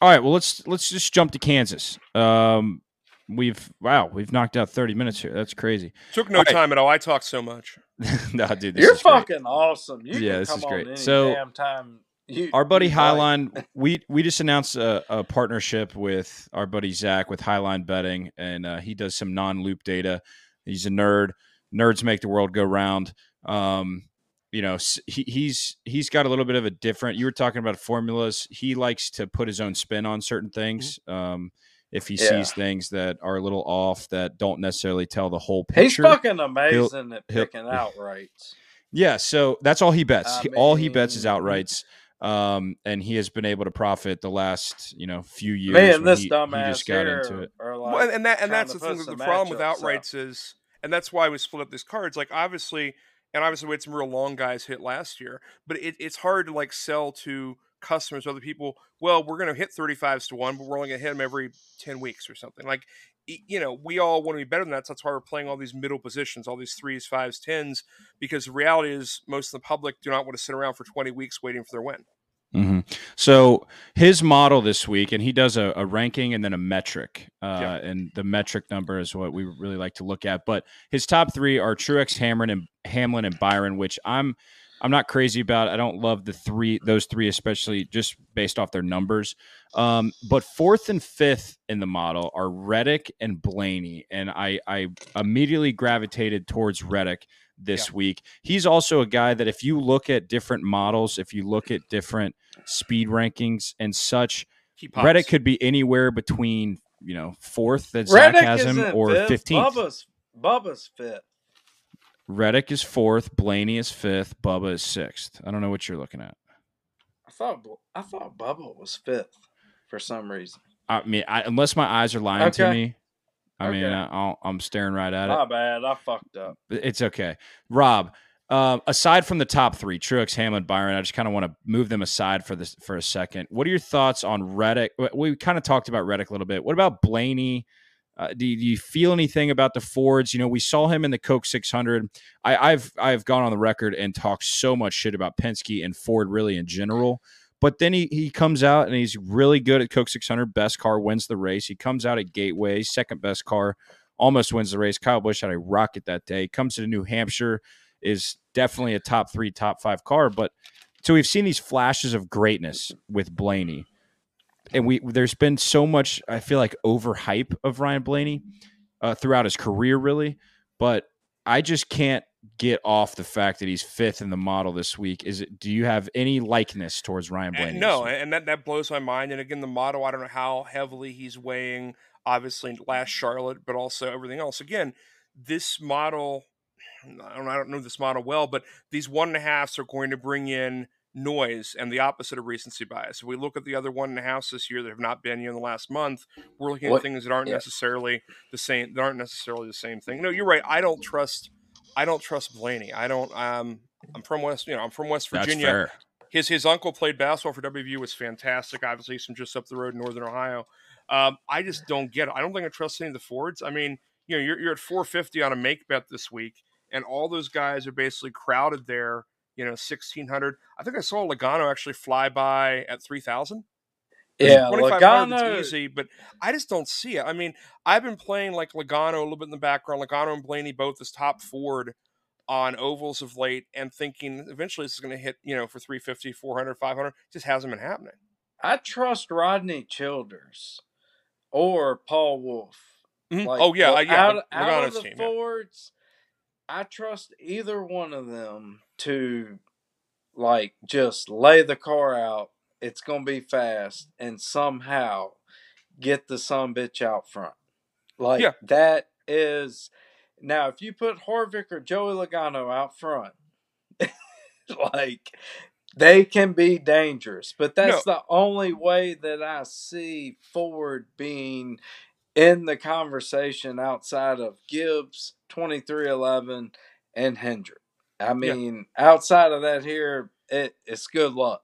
All right. Well, let's let's just jump to Kansas. Um. We've wow, we've knocked out 30 minutes here. That's crazy. Took no All right. time at all. I talk so much. no, dude, this You're is great. fucking awesome. You Yeah, can this come is on great. So, damn time. You, our buddy. Highline, we we just announced a, a partnership with our buddy Zach with Highline Betting, and uh, he does some non-loop data. He's a nerd. Nerds make the world go round. Um, you know, he, he's he's got a little bit of a different. You were talking about formulas. He likes to put his own spin on certain things. Um, if he Yeah. sees things that are a little off, that don't necessarily tell the whole picture He's fucking amazing at he'll- picking outrights. Yeah, so that's all he bets. I He- all he bets is mean- outrights. Um, and he has been able to profit the last, you know, few years. Me and this he, dumbass he just got here into it. like, Well, and, and that and that's the thing. The problem with matchups up. outrights is, and that's why we split up these cards. Like obviously, and obviously we had some real long guys hit last year, but it, it's hard to like sell to customers, other people. Well, we're going to hit thirty fives to one, but we're only going to hit them every ten weeks or something. Like you know, we all want to be better than that. So that's why we're playing all these middle positions, all these threes, fives, tens, because the reality is most of the public do not want to sit around for twenty weeks waiting for their win. Hmm So his model this week, and he does a, a ranking and then a metric. Uh, Yeah. And the metric number is what we really like to look at. But his top three are Truex, Hamlin, and Hamlin and Byron, which I'm I'm not crazy about. I don't love the three those three, especially just based off their numbers. Um, but fourth and fifth in the model are Reddick and Blaney, and I I immediately gravitated towards Reddick this week. He's also a guy that if you look at different models, if you look at different speed rankings and such, He. Reddick could be anywhere between you know fourth that Zach Reddick has him or fifth. fifteenth. Bubba's Bubba's fifth. Reddick is fourth, Blaney is fifth, Bubba is sixth. I don't know what you're looking at. I thought Bu- I thought Bubba was fifth for some reason. I mean, I, unless my eyes are lying to me, I mean, Okay. I, I'll, I'm staring right at it. My bad. I fucked up. It's okay. Rob, uh, aside from the top three, Truex, Hamlin, Byron, I just kind of want to move them aside for this for a second. What are your thoughts on Reddick? We- kind of talked about Reddick a little bit. What about Blaney? Uh, do, you, do you feel anything about the Fords? You know, we saw him in the Coke 600. I, I've I've gone on the record and talked so much shit about Penske and Ford really in general. But then he he comes out and he's really good at Coke 600. Best car wins the race. He comes out at Gateway, second best car, almost wins the race. Kyle Busch had a rocket that day. Comes to New Hampshire, is definitely a top three, top five car. But so we've seen these flashes of greatness with Blaney, and we there's been so much I feel like overhype of Ryan Blaney uh, throughout his career, really. But I just can't get off the fact that he's fifth in the model this week. Is it? Do you have any likeness towards Ryan Blaney? And no, and that that blows my mind. And again, the model, I don't know how heavily he's weighing. Obviously, last Charlotte, but also everything else. Again, this model. I don't, I don't know this model well, but these one and a halfs are going to bring in noise and the opposite of recency bias. If we look at the other one and a half this year that have not been here in the last month, we're looking at What- things that aren't yeah. necessarily the same. That aren't necessarily the same thing. No, you're right. I don't trust. I don't trust Blaney. I don't. Um, I'm from West. You know, I'm from West That's Virginia. fair. His his uncle played basketball for WVU was fantastic. Obviously, he's from just up the road in Northern Ohio. Um, I just don't get it. I don't think I trust any of the Fords. I mean, you know, you're you're at 450 on a make bet this week, and all those guys are basically crowded there. You know, 1600. I think I saw Logano actually fly by at 3000. Yeah, Logano. is easy, but I just don't see it. I mean, I've been playing like Logano a little bit in the background. Logano and Blaney both as top Ford on ovals of late, and thinking eventually this is going to hit, you know, for 350, 400, 500. Just hasn't been happening. I trust Rodney Childers or Paul Wolfe. Mhm. Like, oh yeah, well, yeah, Out, out of the team. yeah. Fords, I trust either one of them to like just lay the car out. It's gonna be fast and somehow get the son bitch out front. Like Yeah. that is now if you put Harvick or Joey Logano out front, like they can be dangerous. But that's the only way that I see Ford being in the conversation outside of Gibbs, 2311, and Hendrick. I Yeah. mean, outside of that here, it, it's good luck.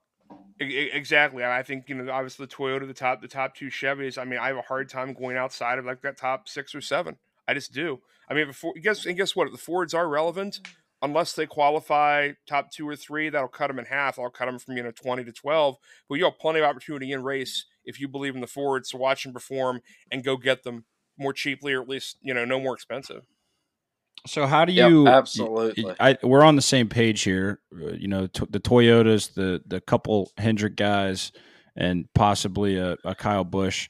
Exactly. And I think, you know, obviously the Toyota, the top the top two Chevys, I mean, I have a hard time going outside of like that top six or seven. I just do. I mean, before guess and guess what? The Fords are relevant unless they qualify top two or three. That'll cut them in half. I'll cut them from you know twenty to twelve. But you have plenty of opportunity in race if you believe in the Fords to watch them perform and go get them more cheaply or at least you know no more expensive. So how do Yep, you? absolutely. I, we're on the same page here. Uh, You know, to, the Toyotas, the the couple Hendrick guys, and possibly a, a Kyle Busch.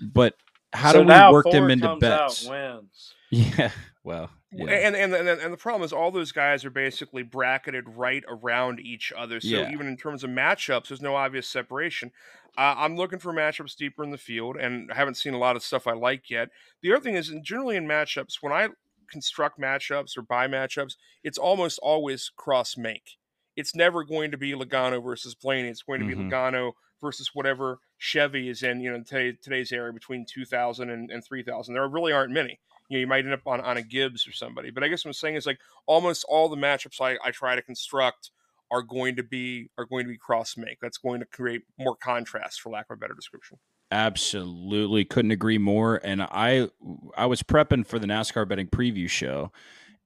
But how So do we work them Ford into comes bets? Wins. Yeah. Well. Yeah. And, and and and the problem is all those guys are basically bracketed right around each other. So Yeah. even in terms of matchups, there's no obvious separation. Uh, I'm looking for matchups deeper in the field, and I haven't seen a lot of stuff I like yet. The other thing is, generally in matchups, when I construct matchups or buy matchups, it's almost always cross make. It's never going to be Logano versus Blaney. It's going to be mm-hmm. Logano versus whatever Chevy is in. You know, today, today's area between 2,000 and, and 3,000. There really aren't many you know, you might end up on, on a Gibbs or somebody. But I guess what I'm saying is like almost all the matchups I, I try to construct are going to be are going to be cross make. That's going to create more contrast, for lack of a better description. Absolutely, couldn't agree more. And I, I was prepping for the NASCAR betting preview show,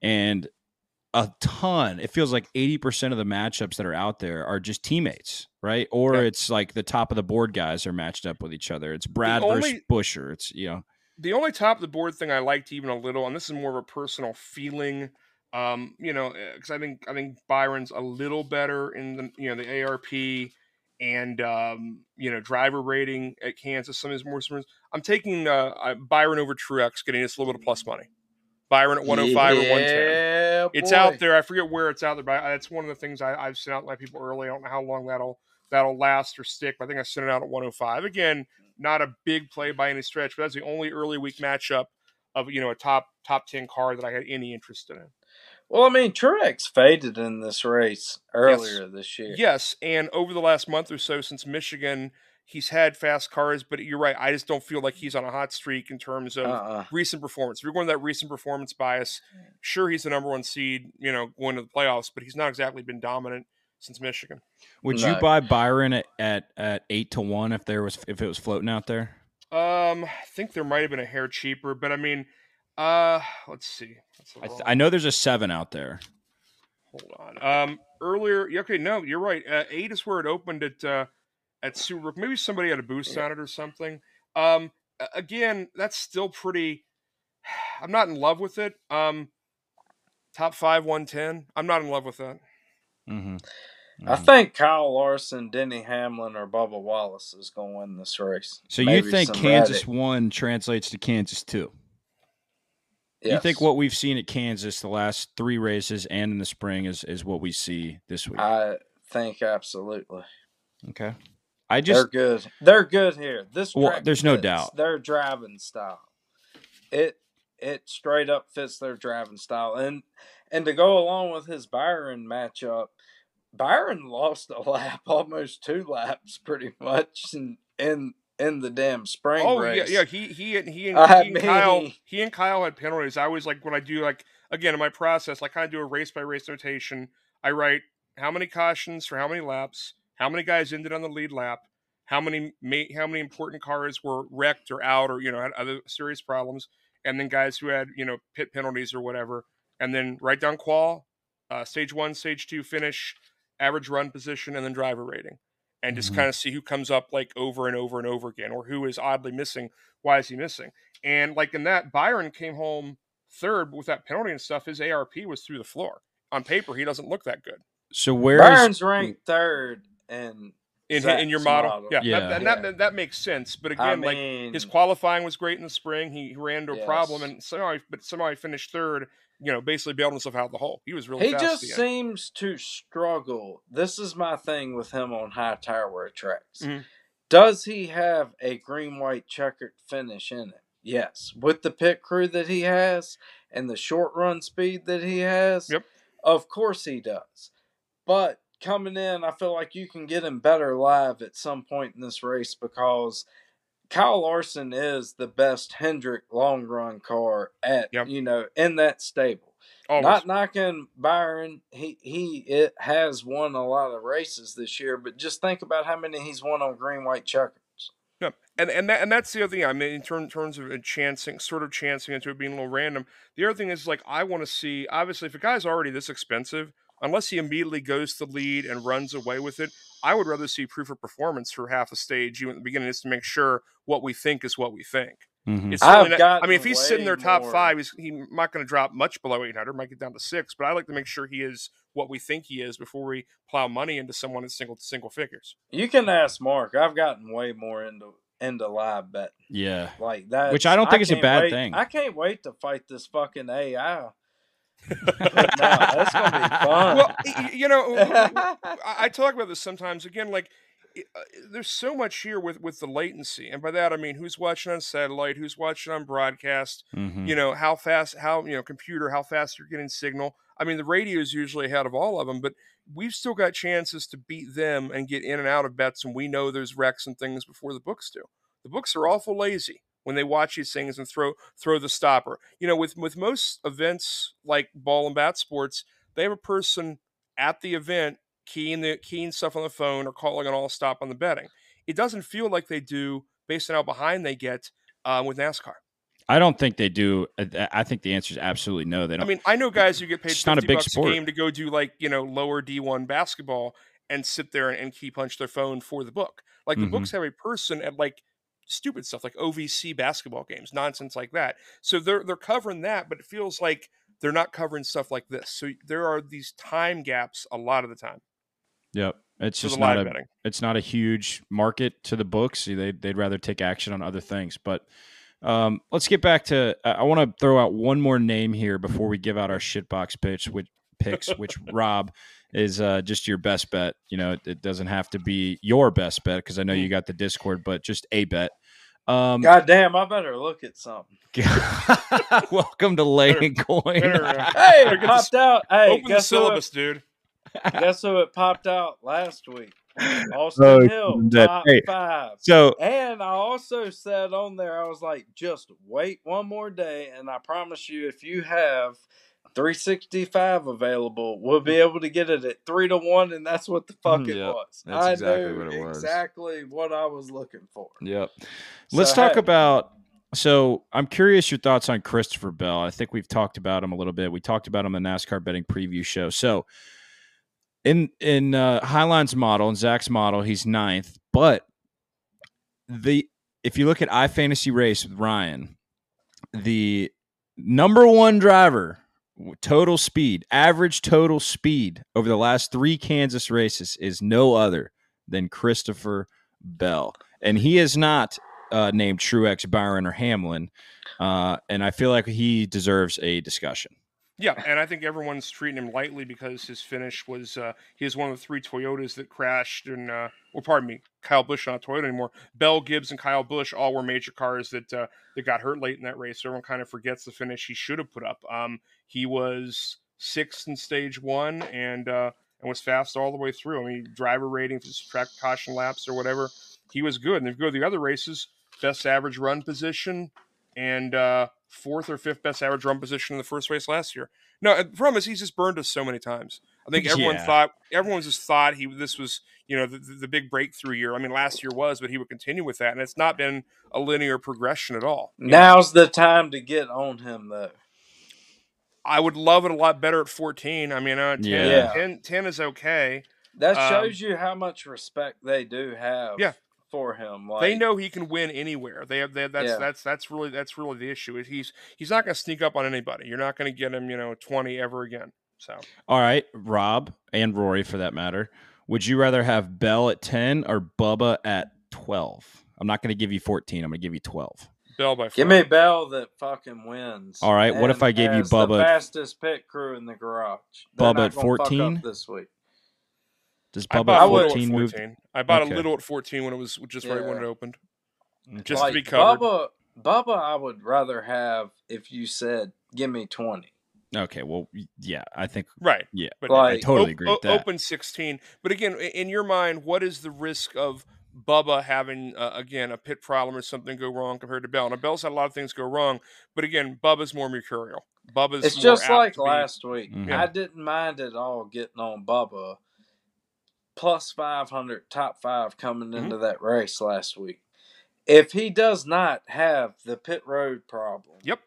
and a ton. It feels like eighty percent of the matchups that are out there are just teammates, right? Or Yeah. it's like the top of the board guys are matched up with each other. It's Brad versus Buescher. It's you know, The only top of the board thing I liked even a little, and this is more of a personal feeling, um, you know, because I think I think Byron's a little better in the you know the ARP and um, you know driver rating at Kansas. Some of his more. I'm taking uh, Byron over Truex, getting us a little bit of plus money. Byron at 105 or 110. Yeah, It's boy. out there. I forget where it's out there, but that's one of the things I, I've sent out to my people early. I don't know how long that'll that'll last or stick. But I think I sent it out at 105. Again, not a big play by any stretch, but that's the only early week matchup of you know a top top 10 car that I had any interest in. Well, I mean, Truex faded in this race earlier this year. Yes, and over the last month or so since Michigan, he's had fast cars, but you're right. I just don't feel like he's on a hot streak in terms of Uh-uh. recent performance. If you're going to that recent performance bias, sure he's the number one seed, you know, going to the playoffs, but he's not exactly been dominant since Michigan. would you buy Byron at, at at eight to one if there was if it was floating out there? Um, I think there might have been a hair cheaper, but I mean, uh, let's see. That's a I, th- I know there's a seven out there. hold on. Um, earlier, okay, no, you're right. Uh, eight is where it opened at uh, at Superbook. Maybe somebody had a boost on it or something. Um, again, that's still pretty. I'm not in love with it. Um, top five, one ten. I'm not in love with that. Mm-hmm. Mm-hmm. I think Kyle Larson, Denny Hamlin, or Bubba Wallace is going to win this race. So Maybe you think Kansas Reddick. one translates to Kansas two? Yes. You think what we've seen at Kansas the last three races and in the spring is is what we see this week? I think absolutely. Okay. I just they're good. They're good here. This well, there's no doubt. Their driving style. It it straight up fits their driving style. And and to go along with his Byron matchup, Byron lost a lap, almost two laps, pretty much, in in, in the damn spring oh, race. yeah, yeah. He he and he and, he and Kyle he and Kyle had penalties. I always like when I do like again in my process, I kind of do a race by race notation. I write how many cautions for how many laps, how many guys ended on the lead lap, how many how many important cars were wrecked or out or you know had other serious problems, and then guys who had you know pit penalties or whatever, and then write down qual, uh, stage one, stage two finish, average run position, and then driver rating, and just mm-hmm. kind of see who comes up like over and over and over again, or who is oddly missing. Why is he missing? And like in that, Byron came home third with that penalty and stuff. His ARP was through the floor. On paper, he doesn't look that good. So where Byron's ranked third and in, in your model. model. Yeah, yeah. That, and yeah. That, that makes sense. But again, I mean, like his qualifying was great in the spring. He ran into yes. a problem, and somehow, but somehow he finished third. You know, basically bailed himself out of the hole. He was really. He just seems to struggle. This is my thing with him on high tire wear tracks. Mm-hmm. Does he have a green white checkered finish in it? Yes, with the pit crew that he has and the short run speed that he has. Yep. Of course he does. But coming in, I feel like you can get him better live at some point in this race because Kyle Larson is the best Hendrick long run car at yep. you know in that stable. Always. Not knocking Byron, he he it has won a lot of races this year, but just think about how many he's won on green white checkers. Yeah, and and that, and that's the other thing. I mean, in term, terms of chancing, sort of chancing into it being a little random. The other thing is like I want to see. Obviously, if a guy's already this expensive, unless he immediately goes to the lead and runs away with it, I would rather see proof of performance for half a stage even at the beginning, just to make sure what we think is what we think. Mm-hmm. It's not, I mean, if he's sitting there top more. five, he's he not going to drop much below 800, might get down to six, but I like to make sure he is what we think he is before we plow money into someone in single single figures. You can ask Mark. I've gotten way more into into live betting. Yeah, like that, which I don't think I is a bad wait, thing. I can't wait to fight this fucking AI that's gonna be fun. Well, you know, I talk about this sometimes. Again, like uh, there's so much here with with the latency, and by that I mean who's watching on satellite, who's watching on broadcast. Mm-hmm. You know how fast, how you know computer, how fast you're getting signal. I mean the radio is usually ahead of all of them, but we've still got chances to beat them and get in and out of bets, and we know there's wrecks and things before the books do. The books are awful lazy when they watch these things and throw throw the stopper. You know, with with most events like ball and bat sports, they have a person at the event keying the keying stuff on the phone or calling an all stop on the betting. It doesn't feel like they do based on how behind they get uh, with NASCAR. I don't think they do. I think the answer is absolutely no. They don't. I mean, I know guys who get paid it's not a big sport. game to go do like you know lower D one basketball and sit there and, and key punch their phone for the book. Like the mm-hmm. books have a person at like stupid stuff like OVC basketball games, nonsense like that. So they're they're covering that, but it feels like they're not covering stuff like this. So there are these time gaps a lot of the time. Yep. It's just not a betting. it's not a huge market to the books. They they'd rather take action on other things. But um, let's get back to. I want to throw out one more name here before we give out our shitbox pitch, which picks, which Rob is uh, just your best bet. You know, it, it doesn't have to be your best bet because I know you mm. got the Discord, but just a bet. Um, God damn, I better look at something. welcome to Laying Coin. hey, it popped out. Hey, open the syllabus, it, dude. Guess who it popped out last week? Austin oh, Hill, top hey, five. So, and I also said on there, I was like, just wait one more day, and I promise you, if you have 365 available. We'll be able to get it at three to one, and that's what the fuck mm, it yep. was. That's I exactly what it was. Exactly what I was looking for. Yep. So, Let's talk hey. about. So I'm curious your thoughts on Christopher Bell. I think we've talked about him a little bit. We talked about him in the NASCAR betting preview show. So in in uh, Highline's model, and Zach's model, he's ninth, but the if you look at iFantasy race with Ryan, the number one driver total speed, average total speed over the last three Kansas races is no other than Christopher Bell, and he is not uh, named Truex, Byron, or Hamlin. Uh, and I feel like he deserves a discussion. Yeah, and I think everyone's treating him lightly because his finish was uh, he is one of the three Toyotas that crashed, and uh, well, pardon me, Kyle Busch not Toyota anymore. Bell, Gibbs, and Kyle Busch all were major cars that uh, that got hurt late in that race. So everyone kind of forgets the finish he should have put up. Um, he was sixth in stage one, and uh, and was fast all the way through. I mean, driver rating, track caution laps or whatever, he was good. And if you go to the other races, best average run position, and uh, fourth or fifth best average run position in the first race last year. No, the problem is he's just burned us so many times. I think everyone Yeah. thought everyone just thought he this was you know the, the big breakthrough year. I mean, last year was, but he would continue with that, and it's not been a linear progression at all. You know, Now's the time to get on him, though. I would love it a lot better at 14. I mean, uh, 10, Yeah. 10, 10 is okay. That Um, shows you how much respect they do have Yeah. For him. Like, they know he can win anywhere. They have they, that's Yeah. that's that's really that's really the issue. Is he's he's not going to sneak up on anybody. You're not going to get him, you know, 20 ever again. So All right, Rob and Rory, for that matter. Would you rather have Bell at ten or Bubba at twelve? I'm not going to give you 14. I'm going to give you 12. Bell by Give me Bell that fucking wins. All right, what if I gave you has the Bubba fastest pit crew in the garage? They're Bubba at gonna fuck up 14? this week. Does I Bubba bought at a little 14 at move? 14. I bought Okay. a little at 14 when it was just right when it opened, Okay. just like to be covered. Bubba, Bubba, I would rather have if you said, "Give me 20. Okay, well, yeah, I think right. yeah, But I totally agree o- with that. Open 16. But again, in your mind, what is the risk of Bubba having, uh, again, a pit problem or something go wrong compared to Bell? Now, Bell's had a lot of things go wrong, but again, Bubba's more mercurial. Bubba's It's just like to be- last week. Mhm. I didn't mind at all getting on Bubba plus 500 top five coming Mhm. into that race last week. If he does not have the pit road problem, Yep.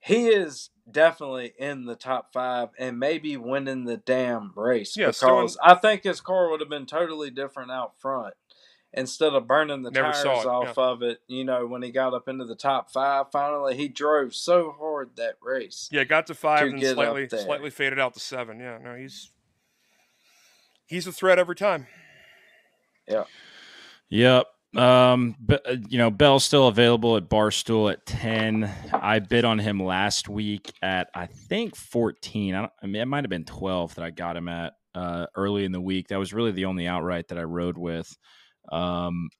he is definitely in the top five and maybe winning the damn race Yeah, in- because I think his car would have been totally different out front. Instead of burning the Never tires off of it, you know, when he got up into the top five, finally he drove so hard that race. Yeah, got to five to and slightly slightly faded out to seven. Yeah, no, he's he's a threat every time. Yeah. Yep. Um, but uh, you know, Bell's still available at Barstool at ten. I bid on him last week at I think fourteen. I, don't, I mean, it might have been twelve that I got him at uh, early in the week. That was really the only outright that I rode with. Um,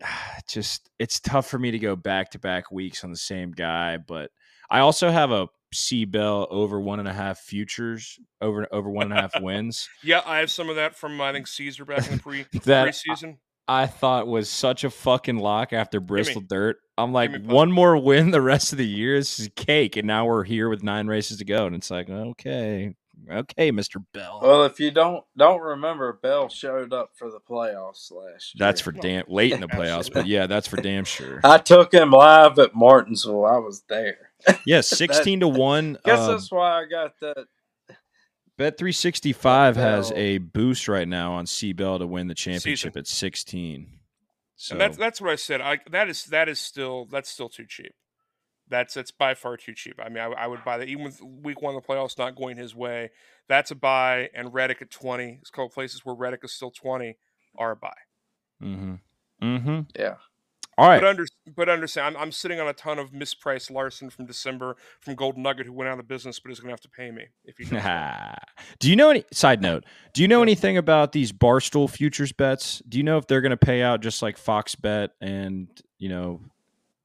just it's tough for me to go back to back weeks on the same guy, but I also have a C Bell over one and a half futures over over one and a half wins. Yeah, I have some of that from I think Caesar back in the pre That preseason. I thought was such a fucking lock after Bristol Dirt. I'm like, one more win the rest of the year. This is cake. And now we're here with nine races to go. And it's like, okay, okay, Mr. Bell. Well, if you don't don't remember, Bell showed up for the playoffs last year. that's for No. damn late in the playoffs, Absolutely. but yeah, that's for damn sure. I took him live at Martinsville. I was there. Yeah, 16 to 1. Guess uh, that's why I got that. Bet 365 has a boost right now on C Bell to win the championship Season. at 16. So And that's that's what I said. I that is that is still that's still too cheap. That's that's by far too cheap. I mean, I, I would buy that even with week one of the playoffs not going his way. That's a buy, and Reddick at twenty. There's a couple places where Reddick is still twenty are a buy. mm-hmm. Mm-hmm. Yeah. All right. But under but understand, I'm, I'm sitting on a ton of mispriced Larson from December from Golden Nugget who went out of business, but is going to have to pay me if he. do you know any side note? Do you know anything about these Barstool futures bets? Do you know if they're going to pay out just like Fox Bet and you know?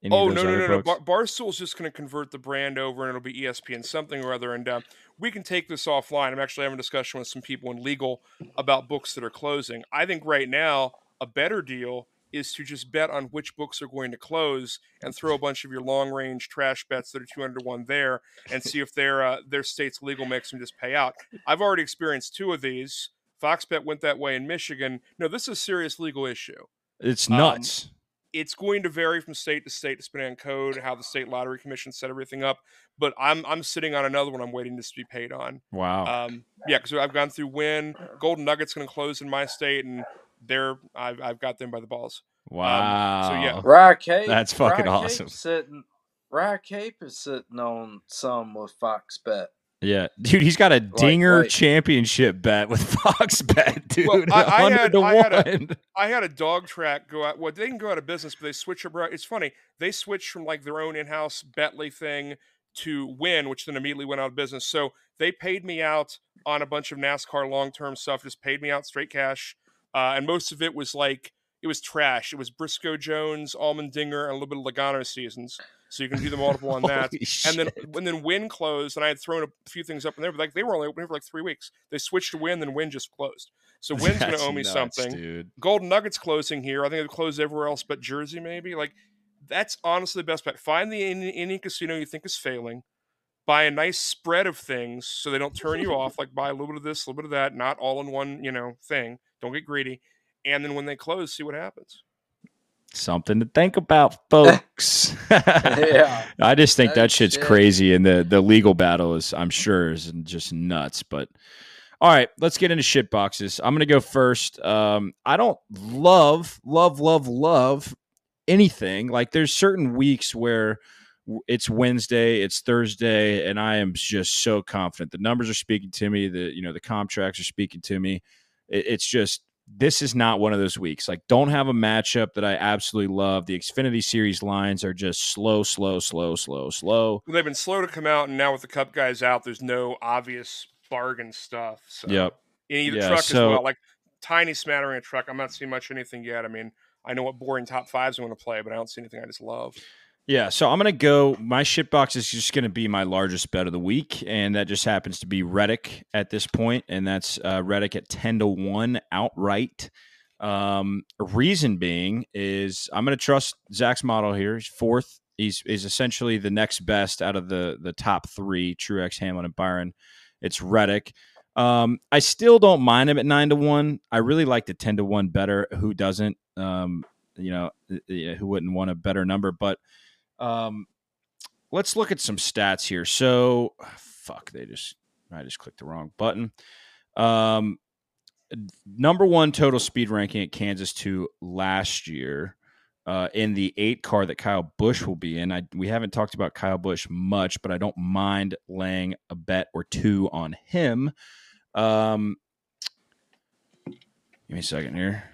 Any Oh no no no no! Bar- Barstool's just going to convert the brand over, and it'll be ESPN something or other. And uh, we can take this offline. I'm actually having a discussion with some people in legal about books that are closing. I think right now a better deal is to just bet on which books are going to close and throw a bunch of your long range trash bets that are 200 to one there, and see if their uh, their state's legal makes them just pay out. I've already experienced two of these. Fox Bet went that way in Michigan. No, this is a serious legal issue it's um, nuts. it's going to vary from state to state depending on code, how the state lottery commission set everything up. But I'm I'm sitting on another one. I'm waiting to be paid on. wow. Um, yeah, because I've gone through when Golden Nugget's going to close in my state, and they're I've I've got them by the balls. Wow. so yeah. Rye Cape. That's fucking Rye awesome. Cape's Sitting, Rye Cape is sitting on some with Fox Bet. Yeah, dude, he's got a dinger wait. championship bet with Fox Bet, dude. Well, I- I 100 had- to I had a- one. I had a dog track go out. Well, they can go out of business, but they switch around. It's funny. They switched from like their own in-house Betley thing to Wynn, which then immediately went out of business. So they paid me out on a bunch of NASCAR long-term stuff. Just paid me out straight cash, uh, and most of it was like it was trash. It was Briscoe Jones, Allmendinger, and a little bit of Logano seasons. So you can do the multiple on that. And then when then Wynn closed, and I had thrown a few things up in there, but like they were only open for like three weeks. They switched to Wynn, then Wynn just closed. So Wynn's going to owe me nuts, something. dude. Golden Nuggets closing here. I think they closed everywhere else but Jersey, maybe. Like that's honestly the best bet. Find the Indian casino you think is failing. Buy a nice spread of things so they don't turn you off. Like buy a little bit of this, a little bit of that, not all in one, you know, thing. Don't get greedy. And then when they close, see what happens. Something to think about, folks. Yeah. I just think that That shit's shit. crazy, and the the legal battle is, I'm sure, is just nuts. But all right, let's get into shit boxes. I'm gonna go first. Um, I don't love, love, love, love anything. Like there's certain weeks where it's Wednesday, it's Thursday, and I am just so confident. The numbers are speaking to me. The you know the contracts are speaking to me. It, it's just this is not one of those weeks. Like, don't have a matchup that I absolutely love. The Xfinity Series lines are just slow, slow, slow, slow, slow. They've been slow to come out, and now with the Cup guys out, there's no obvious bargain stuff. So. Yep. in either Yeah, truck so- as well. Like tiny smattering of truck. I'm not seeing much anything yet. I mean, I know what boring top fives I'm going to play, but I don't see anything I just love. Yeah, so I'm gonna go. My shit box is just gonna be my largest bet of the week, and that just happens to be Reddick at this point, and that's uh, Reddick at ten to one outright. Um, reason being is I'm gonna trust Zach's model here. He's fourth. He's is essentially the next best out of the the top three: Truex, Hamlin, and Byron. It's Reddick. Um, I still don't mind him at nine to one. I really like the ten to one better. Who doesn't? Um, you know, who wouldn't want a better number? But um, let's look at some stats here. So, fuck, they just I just clicked the wrong button. Um, number one total speed ranking at Kansas two last year. Uh, in the eight car that Kyle Busch will be in, I we haven't talked about Kyle Busch much, but I don't mind laying a bet or two on him. Um, give me a second here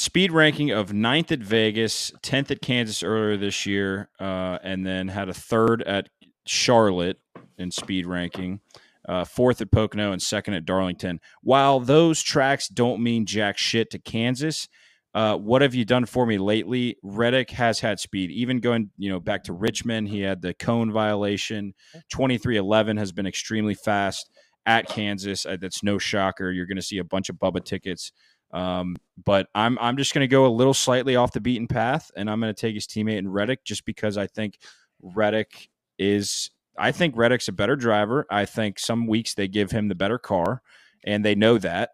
speed ranking of ninth at Vegas, 10th at Kansas earlier this year, uh, and then had a third at Charlotte in speed ranking, uh, fourth at Pocono, and second at Darlington. While those tracks don't mean jack shit to Kansas, uh, what have you done for me lately? Reddick has had speed. Even going, you know, back to Richmond, he had the cone violation. Twenty three eleven has been extremely fast at Kansas. Uh, that's no shocker. You're going to see a bunch of Bubba tickets. Um, but I'm I'm just going to go a little slightly off the beaten path, and I'm going to take his teammate in Reddick just because I think Reddick is. I think Reddick's a better driver. I think some weeks they give him the better car, and they know that.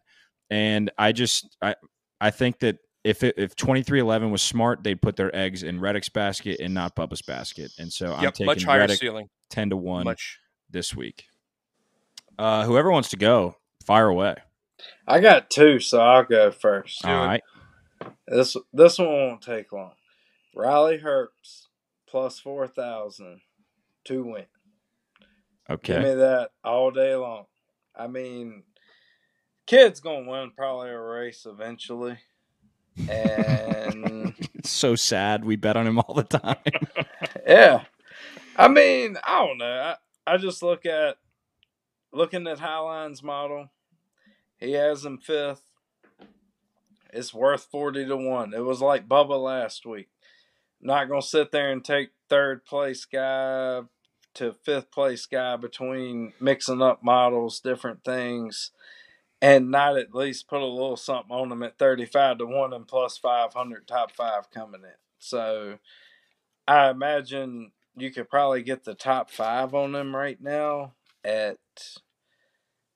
And I just I I think that if it, if 2311 was smart, they'd put their eggs in Reddick's basket and not Bubba's basket. And so I'm yep, taking much higher Reddick ceiling. 10 to 1 Much. this week. Uh, whoever wants to go, fire away. I got two, so I'll go first. All right. This this one won't take long. Riley Herbst plus four thousand to win. Okay. Give me that all day long. I mean, kid's gonna win probably a race eventually, and It's so sad. We bet on him all the time. yeah, I mean, I don't know. I, I just look at looking at Highline's model. He has him fifth. It's worth forty to one. It was like Bubba last week. Not gonna sit there and take third place guy to fifth place guy between mixing up models, different things, and not at least put a little something on them at thirty five to one and plus five hundred top five coming in. So I imagine you could probably get the top five on them right now at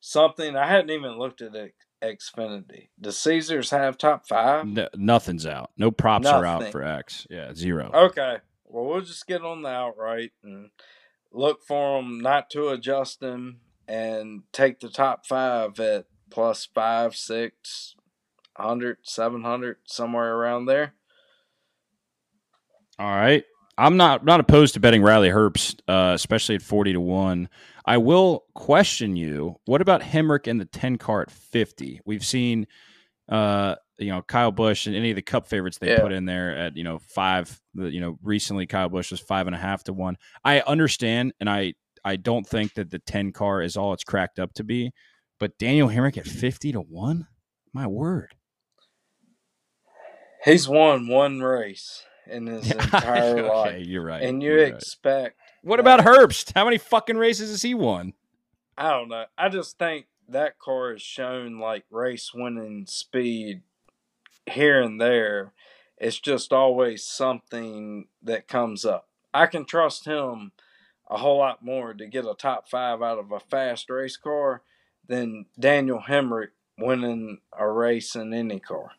something. I hadn't even looked at X- Xfinity. Does Caesars have top five? No, nothing's out. No props are out for X. Yeah, zero. Okay. Well, we'll just get on the outright and look for them not to adjust them and take the top five at plus five, six hundred, seven hundred, somewhere around there. All right. I'm not not opposed to betting Riley Herbst, uh, especially at forty to one. I will question you. What about Hemric and the ten car at fifty? We've seen, uh, you know, Kyle Busch and any of the Cup favorites they Yeah. put in there at you know five. You know recently Kyle Busch was five and a half to one. I understand, and I I don't think that the ten car is all it's cracked up to be. But Daniel Hemric at fifty to one, my word. He's won one race in his entire okay, life. you're right. And you you're expect What that- about Herbst? How many fucking races has he won? I don't know. I just think that car has shown like race winning speed here and there. It's just always something that comes up. I can trust him a whole lot more to get a top five out of a fast race car than Daniel Hemric winning a race in any car.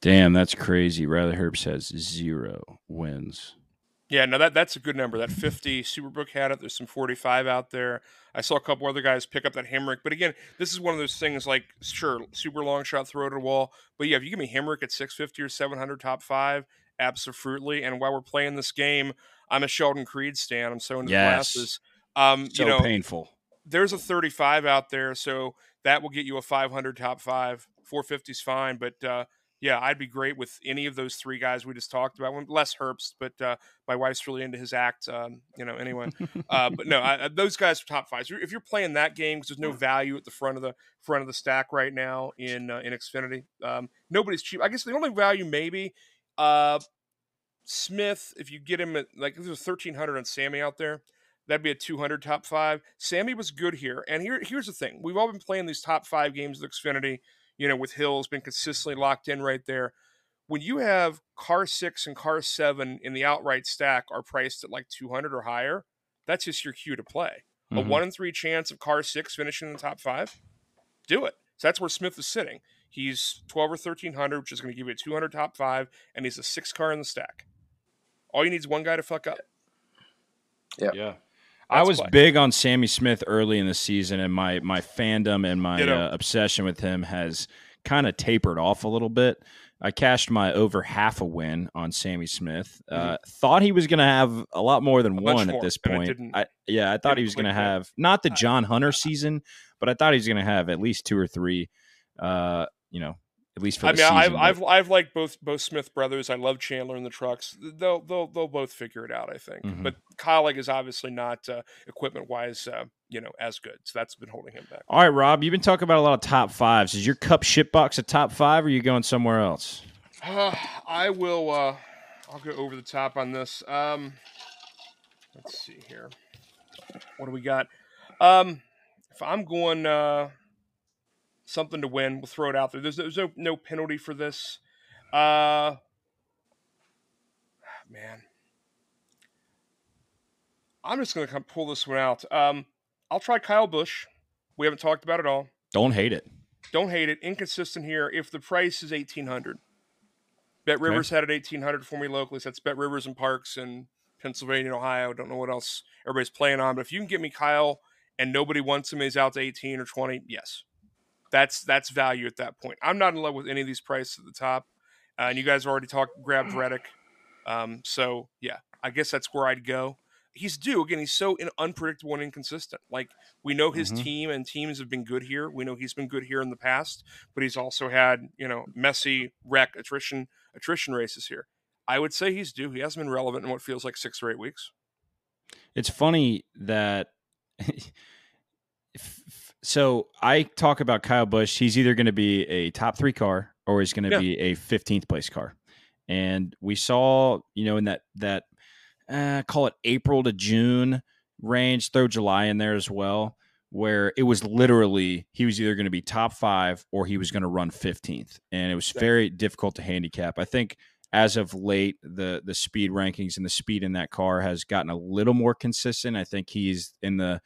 Damn, that's crazy. Riley Herbst has zero wins. Yeah, no, that that's a good number. That 50, Superbook had it. There's some 45 out there. I saw a couple other guys pick up that Hemric. But again, this is one of those things like, sure, super long shot, throw it to the wall. But yeah, if you give me Hemric at 650 or 700 top five, absolutely. And while we're playing this game, I'm a Sheldon Creed stan. I'm so into Yes. the glasses. Um, So you know, painful. there's a 35 out there, so that will get you a 500 top five. 450 is fine, but uh, yeah, I'd be great with any of those three guys we just talked about. Less Herbst, but uh, my wife's really into his act. Um, you know, anyway. Uh, but no, I, I- those guys are top five. So if you're playing that game because there's no value at the front of the front of the stack right now in uh, in Xfinity, um, nobody's cheap. I guess the only value maybe uh, Smith. If you get him at like if there's 1300 on Sammy out there, that'd be a 200 top five. Sammy was good here, and here here's the thing: we've all been playing these top five games of Xfinity. You know, with Hills been consistently locked in right there. When you have car six and car seven in the outright stack are priced at like 200 or higher, that's just your cue to play. A Mhm. one in three chance of car six finishing in the top five, do it. So that's where Smith is sitting. He's 12 or 1300, which is going to give you a 200 top five, and he's a six car in the stack. All you need is one guy to fuck up. Yeah. Yeah. I was why. big on Sammy Smith early in the season, and my my fandom and my uh, obsession with him has kind of tapered off a little bit. I cashed my over half a win on Sammy Smith. Uh, thought he was going to have a lot more than Mm-hmm. One at this point. I, yeah, I thought he was going to have not the John Hunter season, but I thought he was going to have at least two or three. Uh, you know, at least for I the mean, season. I've, I've I've liked both both Smith brothers. I love Chandler in the trucks. They'll they'll they'll both figure it out. I think. Mhm. But Kaulig is obviously not uh, equipment wise, uh, you know, as good. So that's been holding him back. All right, Rob, you've been talking about a lot of top fives. Is your cup shit box a top five, or are you going somewhere else? Uh, I will. Uh, I'll go over the top on this. Um, let's see here. What do we got? Um, if I'm going uh, something to win, we'll throw it out there. There's, there's no no penalty for this. Uh, man, I'm just gonna come pull this one out. Um, I'll try Kyle Busch. We haven't talked about it all. Don't hate it. Don't hate it. Inconsistent here. If the price is eighteen hundred, Bet Rivers had it eighteen hundred for me locally. So that's Bet Rivers and Parx in Pennsylvania and Ohio. Don't know what else everybody's playing on, but if you can get me Kyle and nobody wants him, he's out to eighteen or twenty. Yes, that's that's value at that point. I'm not in love with any of these prices at the top, uh, and you guys already talked grabbed Reddick. Um, so yeah, I guess that's where I'd go. He's due again. He's so in, unpredictable and inconsistent. Like we know his Mhm. team and teams have been good here. We know he's been good here in the past, but he's also had you know messy wreck attrition attrition races here. I would say he's due. He hasn't been relevant in what feels like six or eight weeks. It's funny that. so I talk about Kyle Busch. He's either going to be a top three car or he's going to Yeah. be a 15th place car. And we saw, you know, in that that uh, call it April to June range, throw July in there as well, where it was literally he was either going to be top five or he was going to run 15th, and it was very difficult to handicap. I think as of late, the the speed rankings and the speed in that car has gotten a little more consistent. I think he's in the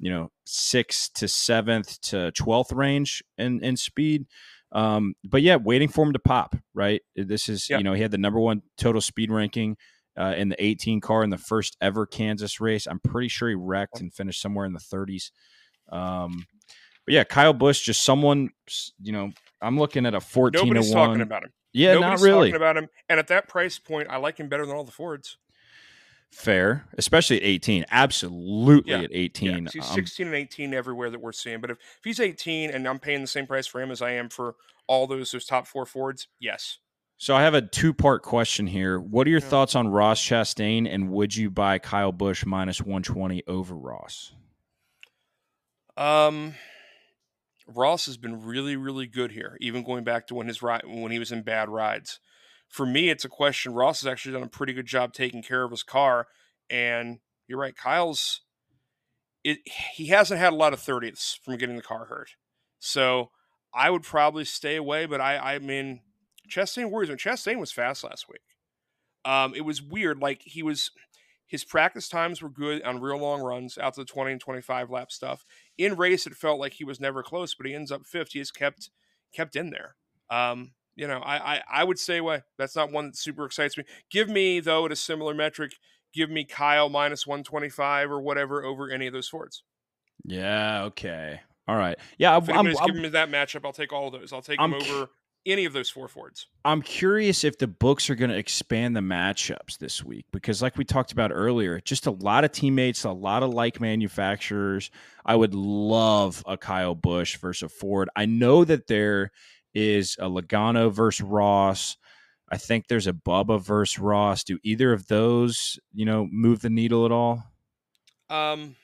you know sixth to seventh to twelfth range in in speed. Um, but yeah, waiting for him to pop. Right, this is you know he had the number one total speed ranking. Uh, in the 18 car in the first ever Kansas race, I'm pretty sure he wrecked and finished somewhere in the 30s. Um, But yeah, Kyle Busch, just someone, you know, I'm looking at a 14 Nobody's to 1. talking about him. Yeah, Nobody's not really. talking about him. And at that price point, I like him better than all the Fords. Fair, especially at 18. Absolutely Yeah, at 18. Yeah, he's Um, 16 and 18 everywhere that we're seeing. But if, if he's 18 and I'm paying the same price for him as I am for all those those top four Fords, yes. so I have a two part question here. What are your Yeah. thoughts on Ross Chastain and would you buy Kyle Busch minus 120 over Ross? Um, Ross has been really, really good here, even going back to when his ride when he was in bad rides. For me, it's a question. Ross has actually done a pretty good job taking care of his car, and you're right. Kyle's it. He hasn't had a lot of thirtieths from getting the car hurt, so I would probably stay away. But I, I mean, Chastain worries me. Chastain was fast last week. Um, it was weird. Like he was, his practice times were good on real long runs out to the 20 and 25 lap stuff. In race, it felt like he was never close, but he ends up fifth. He has kept kept in there. Um, you know, I, I I would stay away. That's not one that super excites me. Give me though at a similar metric. Give me Kyle minus 125 or whatever over any of those Fords. Yeah, okay. All right. Yeah, If I'm, I'm, giving me that matchup, I'll take all of those. I'll take I'm them over any of those four Fords. I'm curious if the books are going to expand the matchups this week because, like we talked about earlier, just a lot of teammates, a lot of like manufacturers. I would love a Kyle Busch versus a Ford. I know that there is a Logano versus Ross. I think there's a Bubba versus Ross. Do either of those, you know, move the needle at all? Um,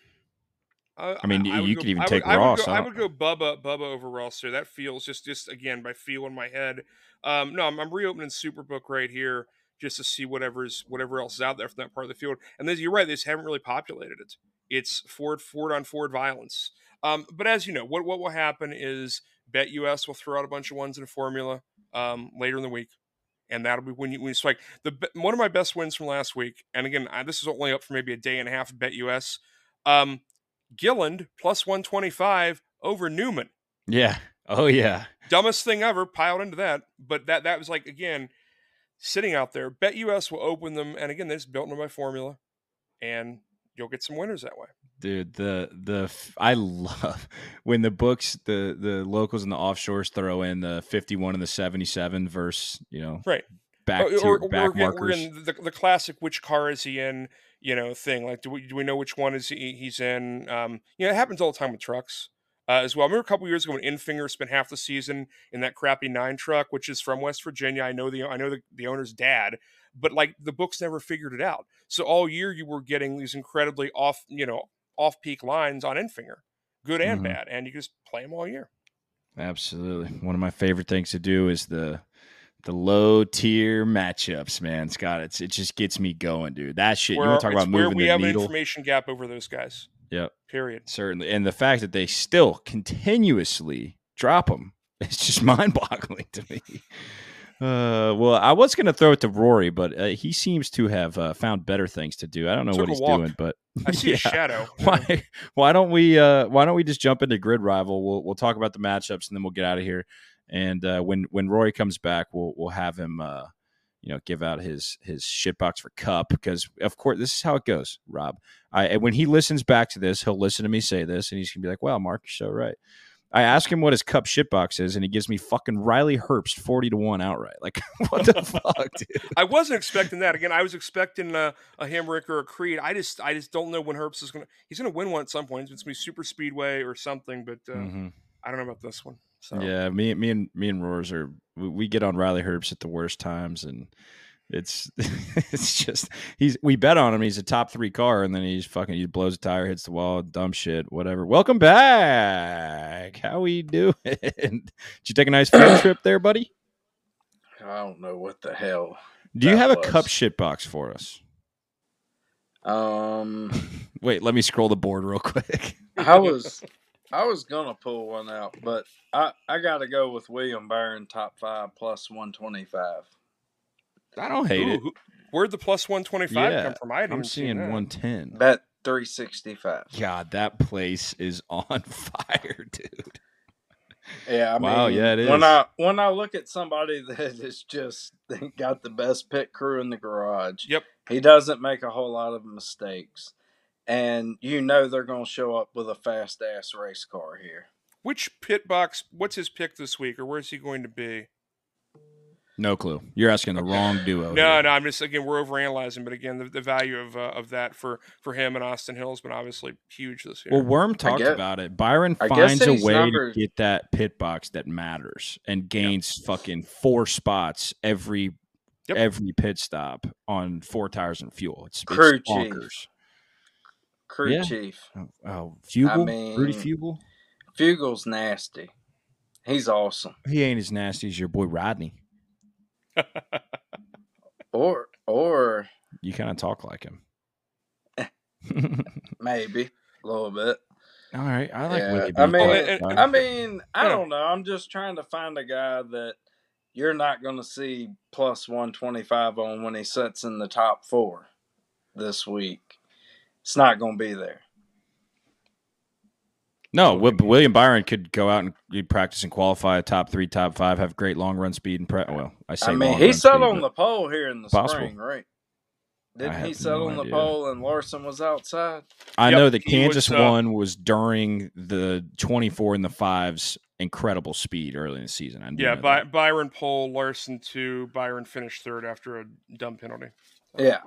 I, I mean, you- would you go- could even I would- take I would Ross, go- I I would go Bubba, Bubba over Ross there. That feels just, just again by feel in my head. Um, no, I'm, I'm reopening Superbook right here just to see whatever's whatever else is out there from that part of the field. And this, you're right, they just haven't really populated it. It's Ford, Ford on Ford violence. Um, but as you know, what what will happen is Bet US will throw out a bunch of ones in a formula um, later in the week. And that'll be when you when you strike the one of my best wins from last week. And again, I, this is only up for maybe a day and a half of Bet US. Um, Gilliland plus 125 over Newman. Yeah. Oh, yeah. Dumbest thing ever, piled into that. But that that was like again, sitting out there. Bet US will open them, and again, this built into my formula, and you'll get some winners that way. Dude the the i love when the books the the locals and the offshores throw in the 51 and the 77 versus you know Right. back Or- to or, or back we're, getting- we're markers. in the, the classic which car is he in you know thing. Like do we, do we know which one is he, he's in? Um you know it happens all the time with trucks uh, as well. I remember a couple years ago when Enfinger spent half the season in that crappy nine truck which is from west virginia. I know the i know the, the owner's dad but like the books never figured it out. So all year you were getting these incredibly off you know off peak lines on Enfinger good and Mhm. bad and you just play them all year. Absolutely. One of my favorite things to do is the the low tier matchups man. Scott it's it just gets me going dude. That shit you where, want to talk about where moving we the have an needle? information gap over those guys. Yep. Period. Certainly. And the fact that they still continuously drop them it's just mind-boggling to me uh, well, I was going to throw it to Rory, but uh, he seems to have uh, found better things to do. I don't know Took what he's walk. doing, but i see Yeah. a shadow why why don't we uh, why don't we just jump into grid rival? We'll we'll talk about the matchups and then we'll get out of here. And uh, when when Rory comes back, we'll we'll have him uh, you know give out his his shitbox for Cup because of course this is how it goes, Rob. I and when he listens back to this, he'll listen to me say this, and he's gonna be like, "Wow, Mark, you're so right." I ask him what his Cup shitbox is, and he gives me fucking Riley Herbst forty to one outright. Like, what the fuck, dude? I wasn't expecting that. Again, I was expecting a, a Hemric or a Creed. I just I just don't know when Herbst is gonna. He's gonna win one at some point. It's gonna be Super Speedway or something. But uh, Mhm. I don't know about this one. So Yeah, me, me and me and Roars are we, we get on Riley Herbst at the worst times, and it's it's just he's we bet on him. He's a top three car, and then he's fucking he blows a tire, hits the wall, dumb shit, whatever. Welcome back. How we doing? Did you take a nice field trip there, buddy? I don't know what the hell. Do you have a cup shit box for us? Um, Wait, let me scroll the board real quick. I was I was gonna pull one out, but I I got to go with William Byron top five plus one twenty five. I don't hate Ooh, it. who- where'd the plus one twenty five Yeah, come from? I hadn't I'm seeing that. 110. Bet three sixty five. God, that place is on fire, dude. Yeah, I Wow, mean, yeah, it When is. I when I look at somebody that is just got the best pit crew in the garage, Yep. he doesn't make a whole lot of mistakes, and you know they're going to show up with a fast ass race car here. which pit box? What's his pick this week, or where's he going to be? No clue. You're asking the wrong duo. No, here. no. I'm just again we're overanalyzing, but again, the, the value of uh, of that for for him and Austin Hill has been obviously huge this year. Well, Worm talked guess- about it. Byron I finds a way numbers- to get that pit box that matters and gains fucking four spots every Yep. every pit stop on four tires and fuel. It's, it's Crew chief. bonkers. Crew Yeah. chief. Oh, oh, Fugle, Rudy mean- Fugle. Fugle's nasty. He's awesome. He ain't as nasty as your boy Rodney. Or or You kind of talk like him. maybe a little bit. All right, I like Yeah, I mean, and- Fugle. I mean, I don't know. I'm just trying to find a guy that you're not going to see plus 125 on when he sets in the top four this week. It's not going to be there. No, Wi- William Byron could go out and practice and qualify a top three, top five, have great long run speed and pre- well, I say I mean, he run sat speed, on the pole here in the Possible. spring, right? I Didn't he have no on the idea. pole and Larson was outside? I Yep, know that he was, Kansas uh, one was during the 24 and the fives incredible speed early in the season. I yeah, By. Byron Pole, Larson two, Byron finished third after a dumb penalty. Yeah.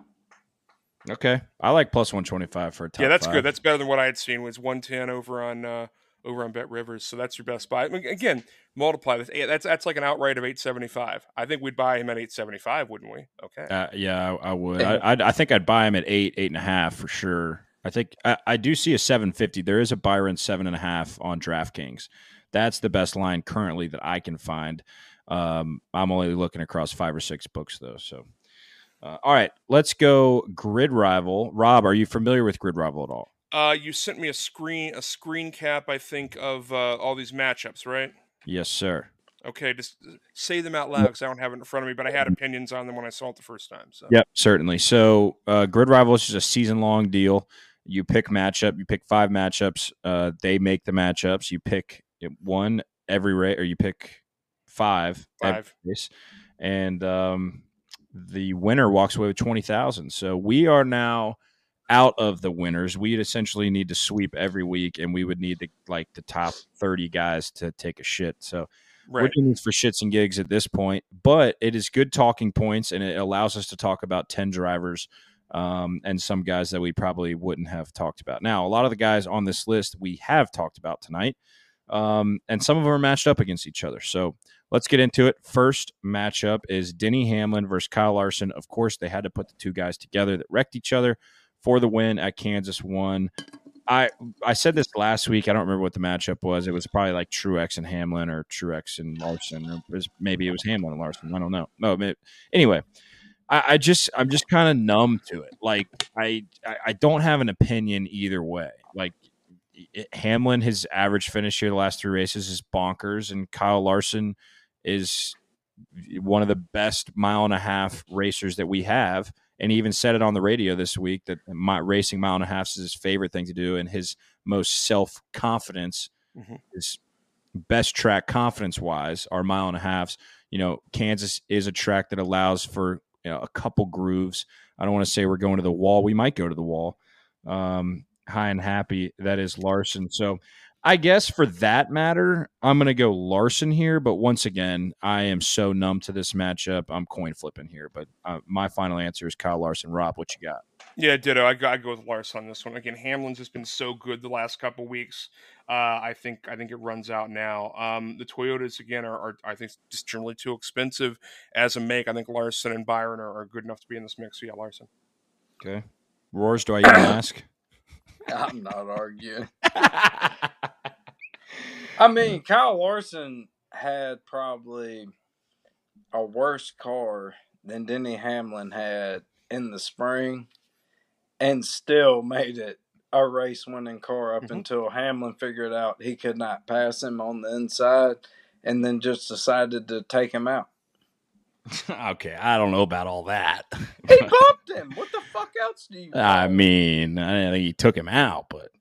Okay, I like plus 125 for a top. yeah, that's five. good. That's better than what I had seen. Was one ten over on uh, over on Bet Rivers. So that's your best buy. I mean, Again, multiply this. eh, That's that's like an outright of eight seventy five. I think we'd buy him at eight seventy five, wouldn't we? Okay. Uh, yeah, I, I would. I, I'd, I think I'd buy him at eight, eight and a half for sure. I think I, I do see a 750. There is a Byron seven and a half on DraftKings. That's the best line currently that I can find. Um, I'm only looking across five or six books though. So, uh, all right, let's go grid rival. Rob, are you familiar with grid rival at all? Uh, you sent me a screen a screen cap, I think, of uh, all these matchups, right? Yes, sir. Okay, just say them out loud because I don't have it in front of me, but I had opinions on them when I saw it the first time. So Yep, certainly. So, uh, Grid Rival is just a season long deal. You pick matchup. You pick five matchups. Uh, they make the matchups. You pick one every race, or you pick five, every Five. race, and um, the winner walks away with twenty thousand. So we are now out of the winners. We'd essentially need to sweep every week, and we would need to like the top thirty guys to take a shit. So we're right. doing this for shits and gigs at this point, but it is good talking points and it allows us to talk about 10 drivers um, and some guys that we probably wouldn't have talked about. Now, a lot of the guys on this list we have talked about tonight, um, and some of them are matched up against each other. So let's get into it. First matchup is Denny Hamlin versus Kyle Larson. Of course, they had to put the two guys together that wrecked each other for the win at Kansas one. I I said this last week. I don't remember what the matchup was. It was probably like Truex and Hamlin or Truex and Larson, or it was, maybe it was Hamlin and Larson. I don't know. No, may- anyway, I, I just I'm just kind of numb to it. Like I I don't have an opinion either way. Like it, Hamlin, his average finish here the last three races is bonkers, and Kyle Larson is one of the best mile and a half racers that we have. And he even said it on the radio this week that my racing mile and a half is his favorite thing to do, and his most self confidence, Mhm. his best track confidence wise, are mile and a halves. You know, Kansas is a track that allows for you know, a couple grooves. I don't want to say we're going to the wall. We might go to the wall. Um, high and happy that is Larson. So I guess for that matter, I'm going to go Larson here. But once again, I am so numb to this matchup. I'm coin flipping here. But uh, my final answer is Kyle Larson. Rob, what you got? Yeah, ditto. I go, I go with Larson on this one. Again, Hamlin's just been so good the last couple weeks. Uh, I think I think it runs out now. Um, the Toyotas again are, are I think just generally too expensive as a make. I think Larson and Byron are, are good enough to be in this mix. So yeah, Larson. Okay. Roars, do I even ask? I'm not arguing. I mean, Kyle Larson had probably a worse car than Denny Hamlin had in the spring and still made it a race winning car up Mhm. until Hamlin figured out he could not pass him on the inside and then just decided to take him out. okay, I don't know about all that. He popped him. What the fuck else do you I mean, I think he took him out, but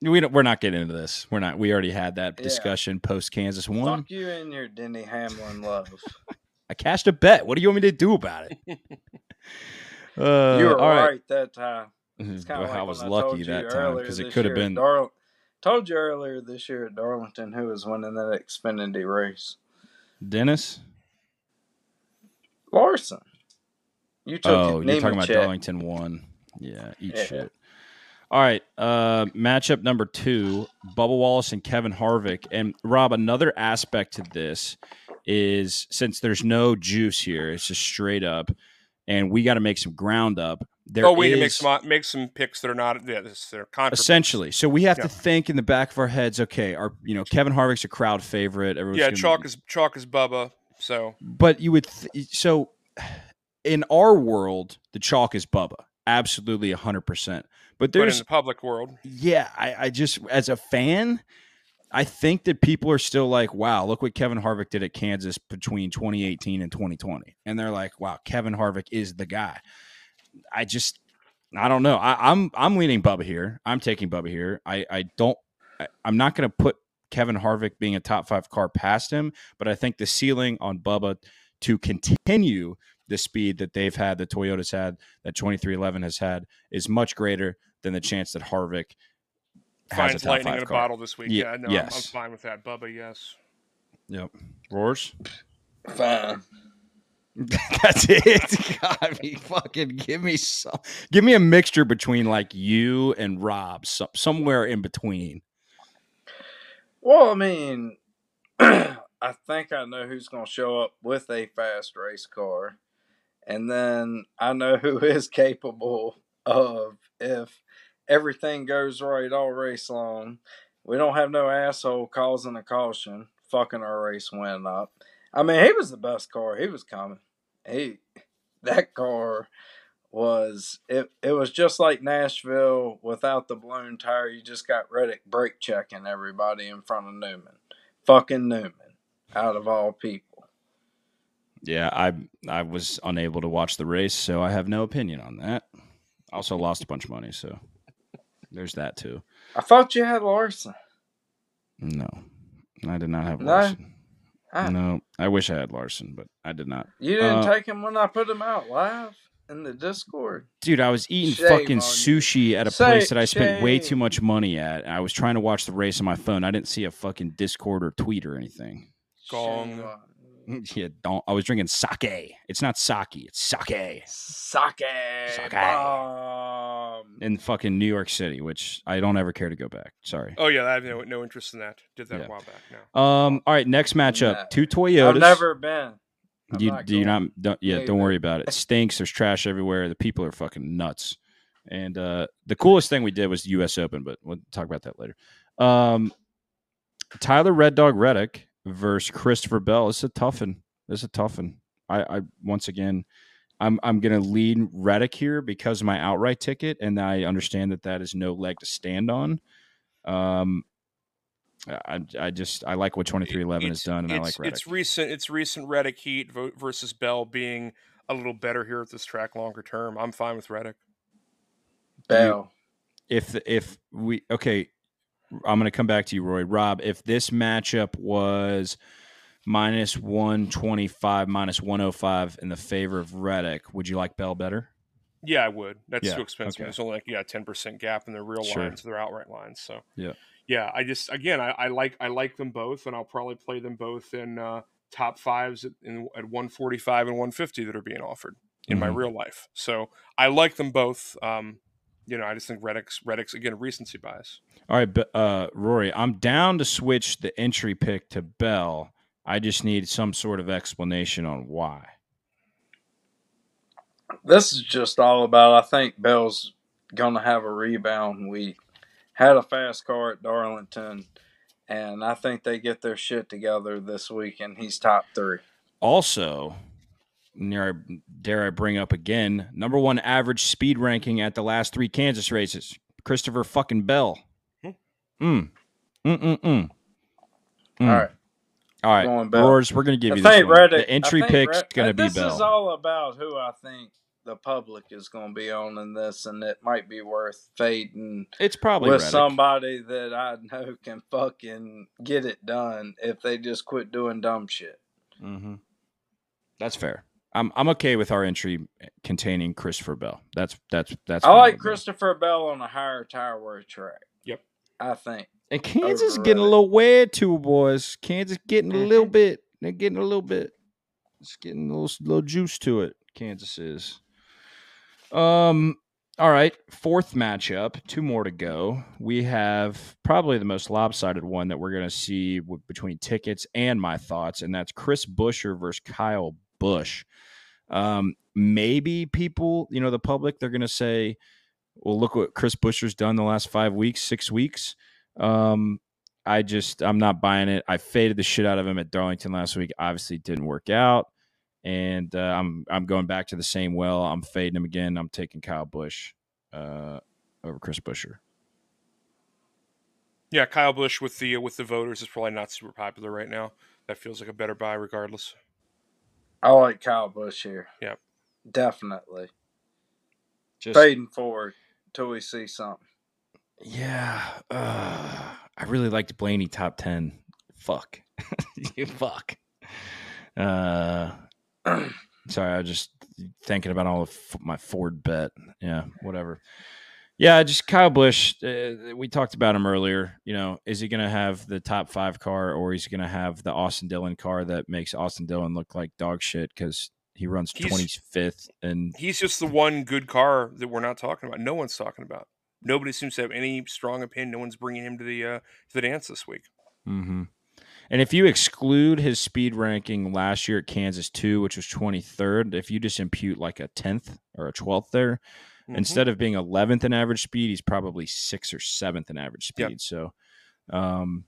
we don't, we're not getting into this. We're not. We already had that Yeah. discussion post Kansas one. Fuck you and your Denny Hamlin love. I cashed a bet. What do you want me to do about it? Uh, you were all right. right. that time. It's kind Well, like I was lucky that time because it could have been. Told you earlier this year at Darlington who was winning that Xfinity race. Dennis. Larson. You took Oh, it. you're talking about Nemechek. Darlington one. Yeah, eat Yeah. shit. All right, uh, matchup number two: Bubba Wallace and Kevin Harvick. And Rob, another aspect to this is since there's no juice here, it's just straight up, and we got to make some ground up. There oh, we need to make some make some picks that are not yeah, this, they're controversial. essentially. So we have Yeah. to think in the back of our heads. Okay, our you know Kevin Harvick's a crowd favorite. Everyone's Yeah, gonna- chalk is chalk is Bubba. So but you would th- so in our world the chalk is bubba. Absolutely 100% but but in there's the public world, yeah I, I just as a fan i think that people are still like wow look what kevin harvick did at kansas between 2018 and 2020 and they're like wow kevin harvick is the guy. I just i don't know. I, i'm i'm leaning bubba here. I'm taking bubba here. I i don't I, i'm not going to put kevin harvick being a top five car past him but i think the ceiling on bubba to continue the speed that they've had, that Toyota's had, that 2311 has had, is much greater than the chance that Harvick has a finds top lightning five in a car. bottle this week. Ye- Yeah, no, I'm, I'm fine with that. Bubba, yes. Yep. Roars. Fine. That's it. God, me fucking give me some. Give me a mixture between like you and Rob, some, somewhere in between. Well, I mean, I think I know who's going to show up with a fast race car. And then I know who is capable of, if everything goes right all race long, we don't have no asshole causing a caution, fucking our race win up. I mean, he was the best car. He was coming. He, that car was it it was just like Nashville without the blown tire. You just got Reddick brake checking everybody in front of Newman. Fucking Newman. Out of all people. Yeah, I I was unable to watch the race, so I have no opinion on that. Also lost a bunch of money, so there's that too. I thought you had Larson. No, I did not have No? Larson. Ah, No, I wish I had Larson, but I did not. You didn't Uh, take him when I put him out live in the Discord. Dude, I was eating Shame fucking on you. sushi at a Say- place that I spent way too much money at. I was trying to watch the race on my phone. I didn't see a fucking Discord or tweet or anything. Gong. Shame on you. yeah, don't. I was drinking sake. It's not sake. It's sake Sake. Sake. Bomb. in fucking New York City, which I don't ever care to go back. Sorry. Oh yeah, I have no, no interest in that. Did that Yeah. a while back now. Um. All right. Next matchup. Nah. Two Toyotas. I've never been. I'm you do you not don't, yeah Maybe. don't worry about it. It stinks there's trash everywhere the people are fucking nuts. And uh the coolest thing we did was the us open but we'll talk about that later. Um tyler red dog reddick versus christopher bell it's a toughen it's a toughen i i once again i'm i'm gonna lead reddick here because of my outright ticket and i understand that that is no leg to stand on. Um I, I just I like what twenty three eleven has done, and I like Reddick. It's recent. It's recent Reddick Heat versus Bell being a little better here at this track longer term. I'm fine with Reddick. Bell. if if we okay i'm going to come back to you roy rob if this matchup was minus 125 minus 105 in the favor of reddick would you like bell better Yeah, I would. That's Yeah, too expensive. okay. There's only like yeah, ten percent gap in their real Sure. lines, their outright lines. So Yeah. Yeah. I just again, I, I like I like them both, and I'll probably play them both in uh, top fives at, in, at 145 and 150 that are being offered in my Mhm. real life. So I like them both. Um, you know, I just think Reddick's Reddick's again recency bias. all right but, uh rory i'm down to switch the entry pick to bell i just need some sort of explanation on why This is just all about. I think Bell's gonna have a rebound week. Had a fast car at Darlington, and I think they get their shit together this week, and he's top three. Also, dare I, dare I bring up again, number one average speed ranking at the last three Kansas races, Christopher fucking Bell. Hmm. Mm. Mm mm mm. All right, All right. going Bell. Roars, we're going to give I you this think one. Reddick- the entry I think pick's Red- going to be This Bell. This is all about who I think the public is going to be on in this, and it might be worth fading it's probably with Reddick. somebody that I know can fucking get it done if they just quit doing dumb shit. hmm That's fair. I'm I'm okay with our entry containing Christopher Bell. That's that's that's. I like with me. Christopher Bell on a higher tire wear track. Yep. I think. And Kansas is getting a little weird too, boys. Kansas getting a little Mhm. bit. They're getting a little bit. It's getting a little, little juice to it. Kansas is. Um. All right. Fourth matchup. Two more to go. We have probably the most lopsided one that we're going to see w- between tickets and my thoughts, and that's Chris Buescher versus Kyle Busch. Um, maybe people, you know, the public, they're going to say, well, look what Chris Buescher's done the last five weeks, six weeks. Um, I just, I'm not buying it. I faded the shit out of him at Darlington last week. Obviously, didn't work out, and uh, I'm, I'm going back to the same well. I'm fading him again. I'm taking Kyle Busch uh, over Chris Buescher. Yeah, Kyle Busch with the with the voters is probably not super popular right now. That feels like a better buy regardless. I like Kyle Busch here. Yep. Definitely. Just, Fading forward till we see something. yeah, uh, I really liked Blaney top ten. Fuck, you fuck. Uh, sorry, I was just thinking about all of my Ford bet. Yeah, whatever. Yeah, just Kyle Busch. Uh, we talked about him earlier. You know, is he going to have the top five car, or is he going to have the Austin Dillon car that makes Austin Dillon look like dog shit because he runs He's- twenty fifth? And He's just the one good car that we're not talking about. No one's talking about. Nobody seems to have any strong opinion. No one's bringing him to the uh, to the dance this week. hmm and if you exclude his speed ranking last year at Kansas two, which was twenty third, if you just impute like a tenth or a twelfth there, Mhm. instead of being 11th in average speed, he's probably sixth or seventh in average speed. Yep. So, um,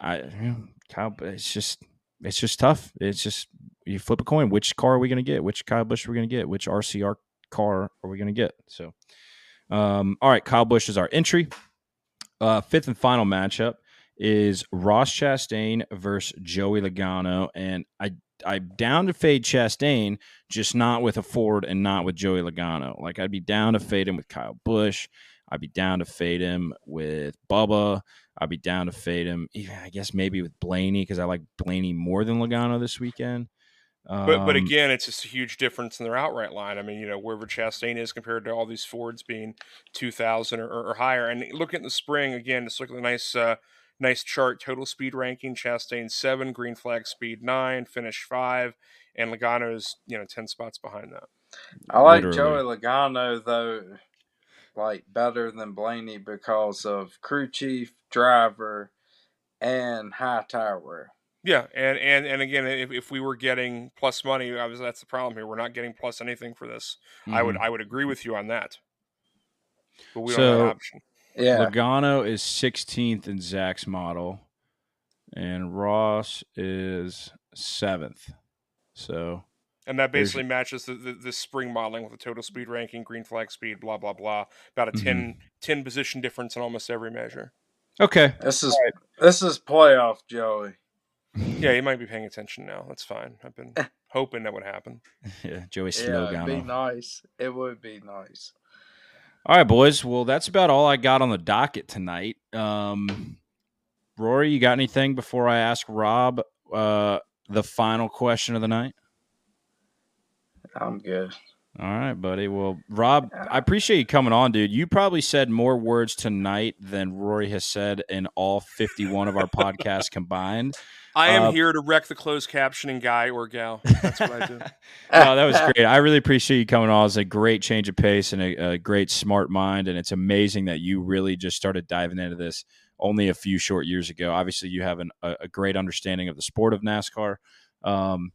I, Kyle, it's just it's just tough. It's just you flip a coin. Which car are we going to get? Which Kyle Busch are we going to get? Which RCR car are we going to get? So, um, all right, Kyle Busch is our entry. Uh, fifth and final matchup is Ross Chastain versus Joey Logano, and I I'm down to fade Chastain, just not with a Ford and not with Joey Logano. Like I'd be down to fade him with Kyle Busch. I'd be down to fade him with Bubba. I'd be down to fade him. even, I guess maybe with Blaney because I like Blaney more than Logano this weekend. But but Um, again, it's just a huge difference in their outright line. I mean, you know, wherever Chastain is compared to all these Fords being two thousand or, or higher. And look at the spring again. it's look at the nice uh, nice chart. Total speed ranking: Chastain seven, green flag speed nine, finish five, and Logano's you know ten spots behind that. I like Literally. Joey Logano though, like better than Blaney because of crew chief, driver, and high tire wear. Yeah, and and and again, if, if we were getting plus money, obviously that's the problem here. We're not getting plus anything for this. I would mhm. I would agree with you on that, but we don't have an option. Yeah, Logano is 16th in Zach's model, and Ross is seventh. So And that basically matches the, the, the spring modeling with the total speed ranking, green flag speed, blah, blah, blah. About a Mhm. 10, 10 position difference in almost every measure. okay, this is this is playoff Joey. Yeah, you might be paying attention now. That's fine. I've been hoping that would happen. yeah, Joey Yeah, it'd be nice. It would be nice. All right, boys. Well, that's about all I got on the docket tonight. Um, Rory, you got anything before I ask Rob uh, the final question of the night? I'm good. All right, buddy. Well, Rob, I appreciate you coming on, dude. You probably said more words tonight than Rory has said in all 51 of our podcasts combined. I am Uh, here to wreck the closed captioning guy or gal. That's what I do. no, that was great. I really appreciate you coming on. It's a great change of pace and a, a great smart mind. And it's amazing that you really just started diving into this only a few short years ago. Obviously, you have an, a, a great understanding of the sport of NASCAR. Um,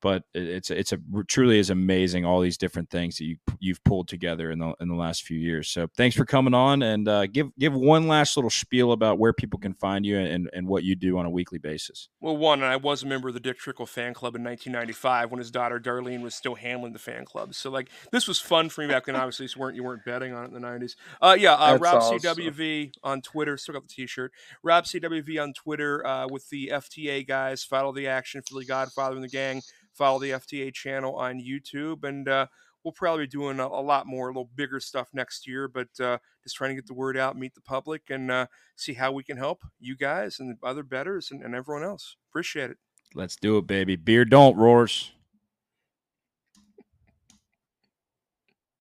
but it- it's it's a truly is amazing all these different things that you you've pulled together in the in the last few years. So thanks for coming on and uh, give give one last little spiel about where people can find you and, and what you do on a weekly basis. Well, one, I was a member of the Dick Trickle fan club in 1995 when his daughter Darlene was still handling the fan club. So, like, this was fun for me back then. Obviously, you weren't you weren't betting on it in the 90s. Uh, yeah, uh, Rob awesome. CWV on Twitter. Still got the T-shirt. Rob CWV on Twitter uh, with the FTA guys. Follow the action. Philly Godfather and the gang. Follow the FTA channel on YouTube, and uh, we'll probably be doing a, a lot more, a little bigger stuff next year. But uh, just trying to get the word out, meet the public, and uh, see how we can help you guys and the other betters and, and everyone else. Appreciate it. Let's do it, baby. Beer don't roars.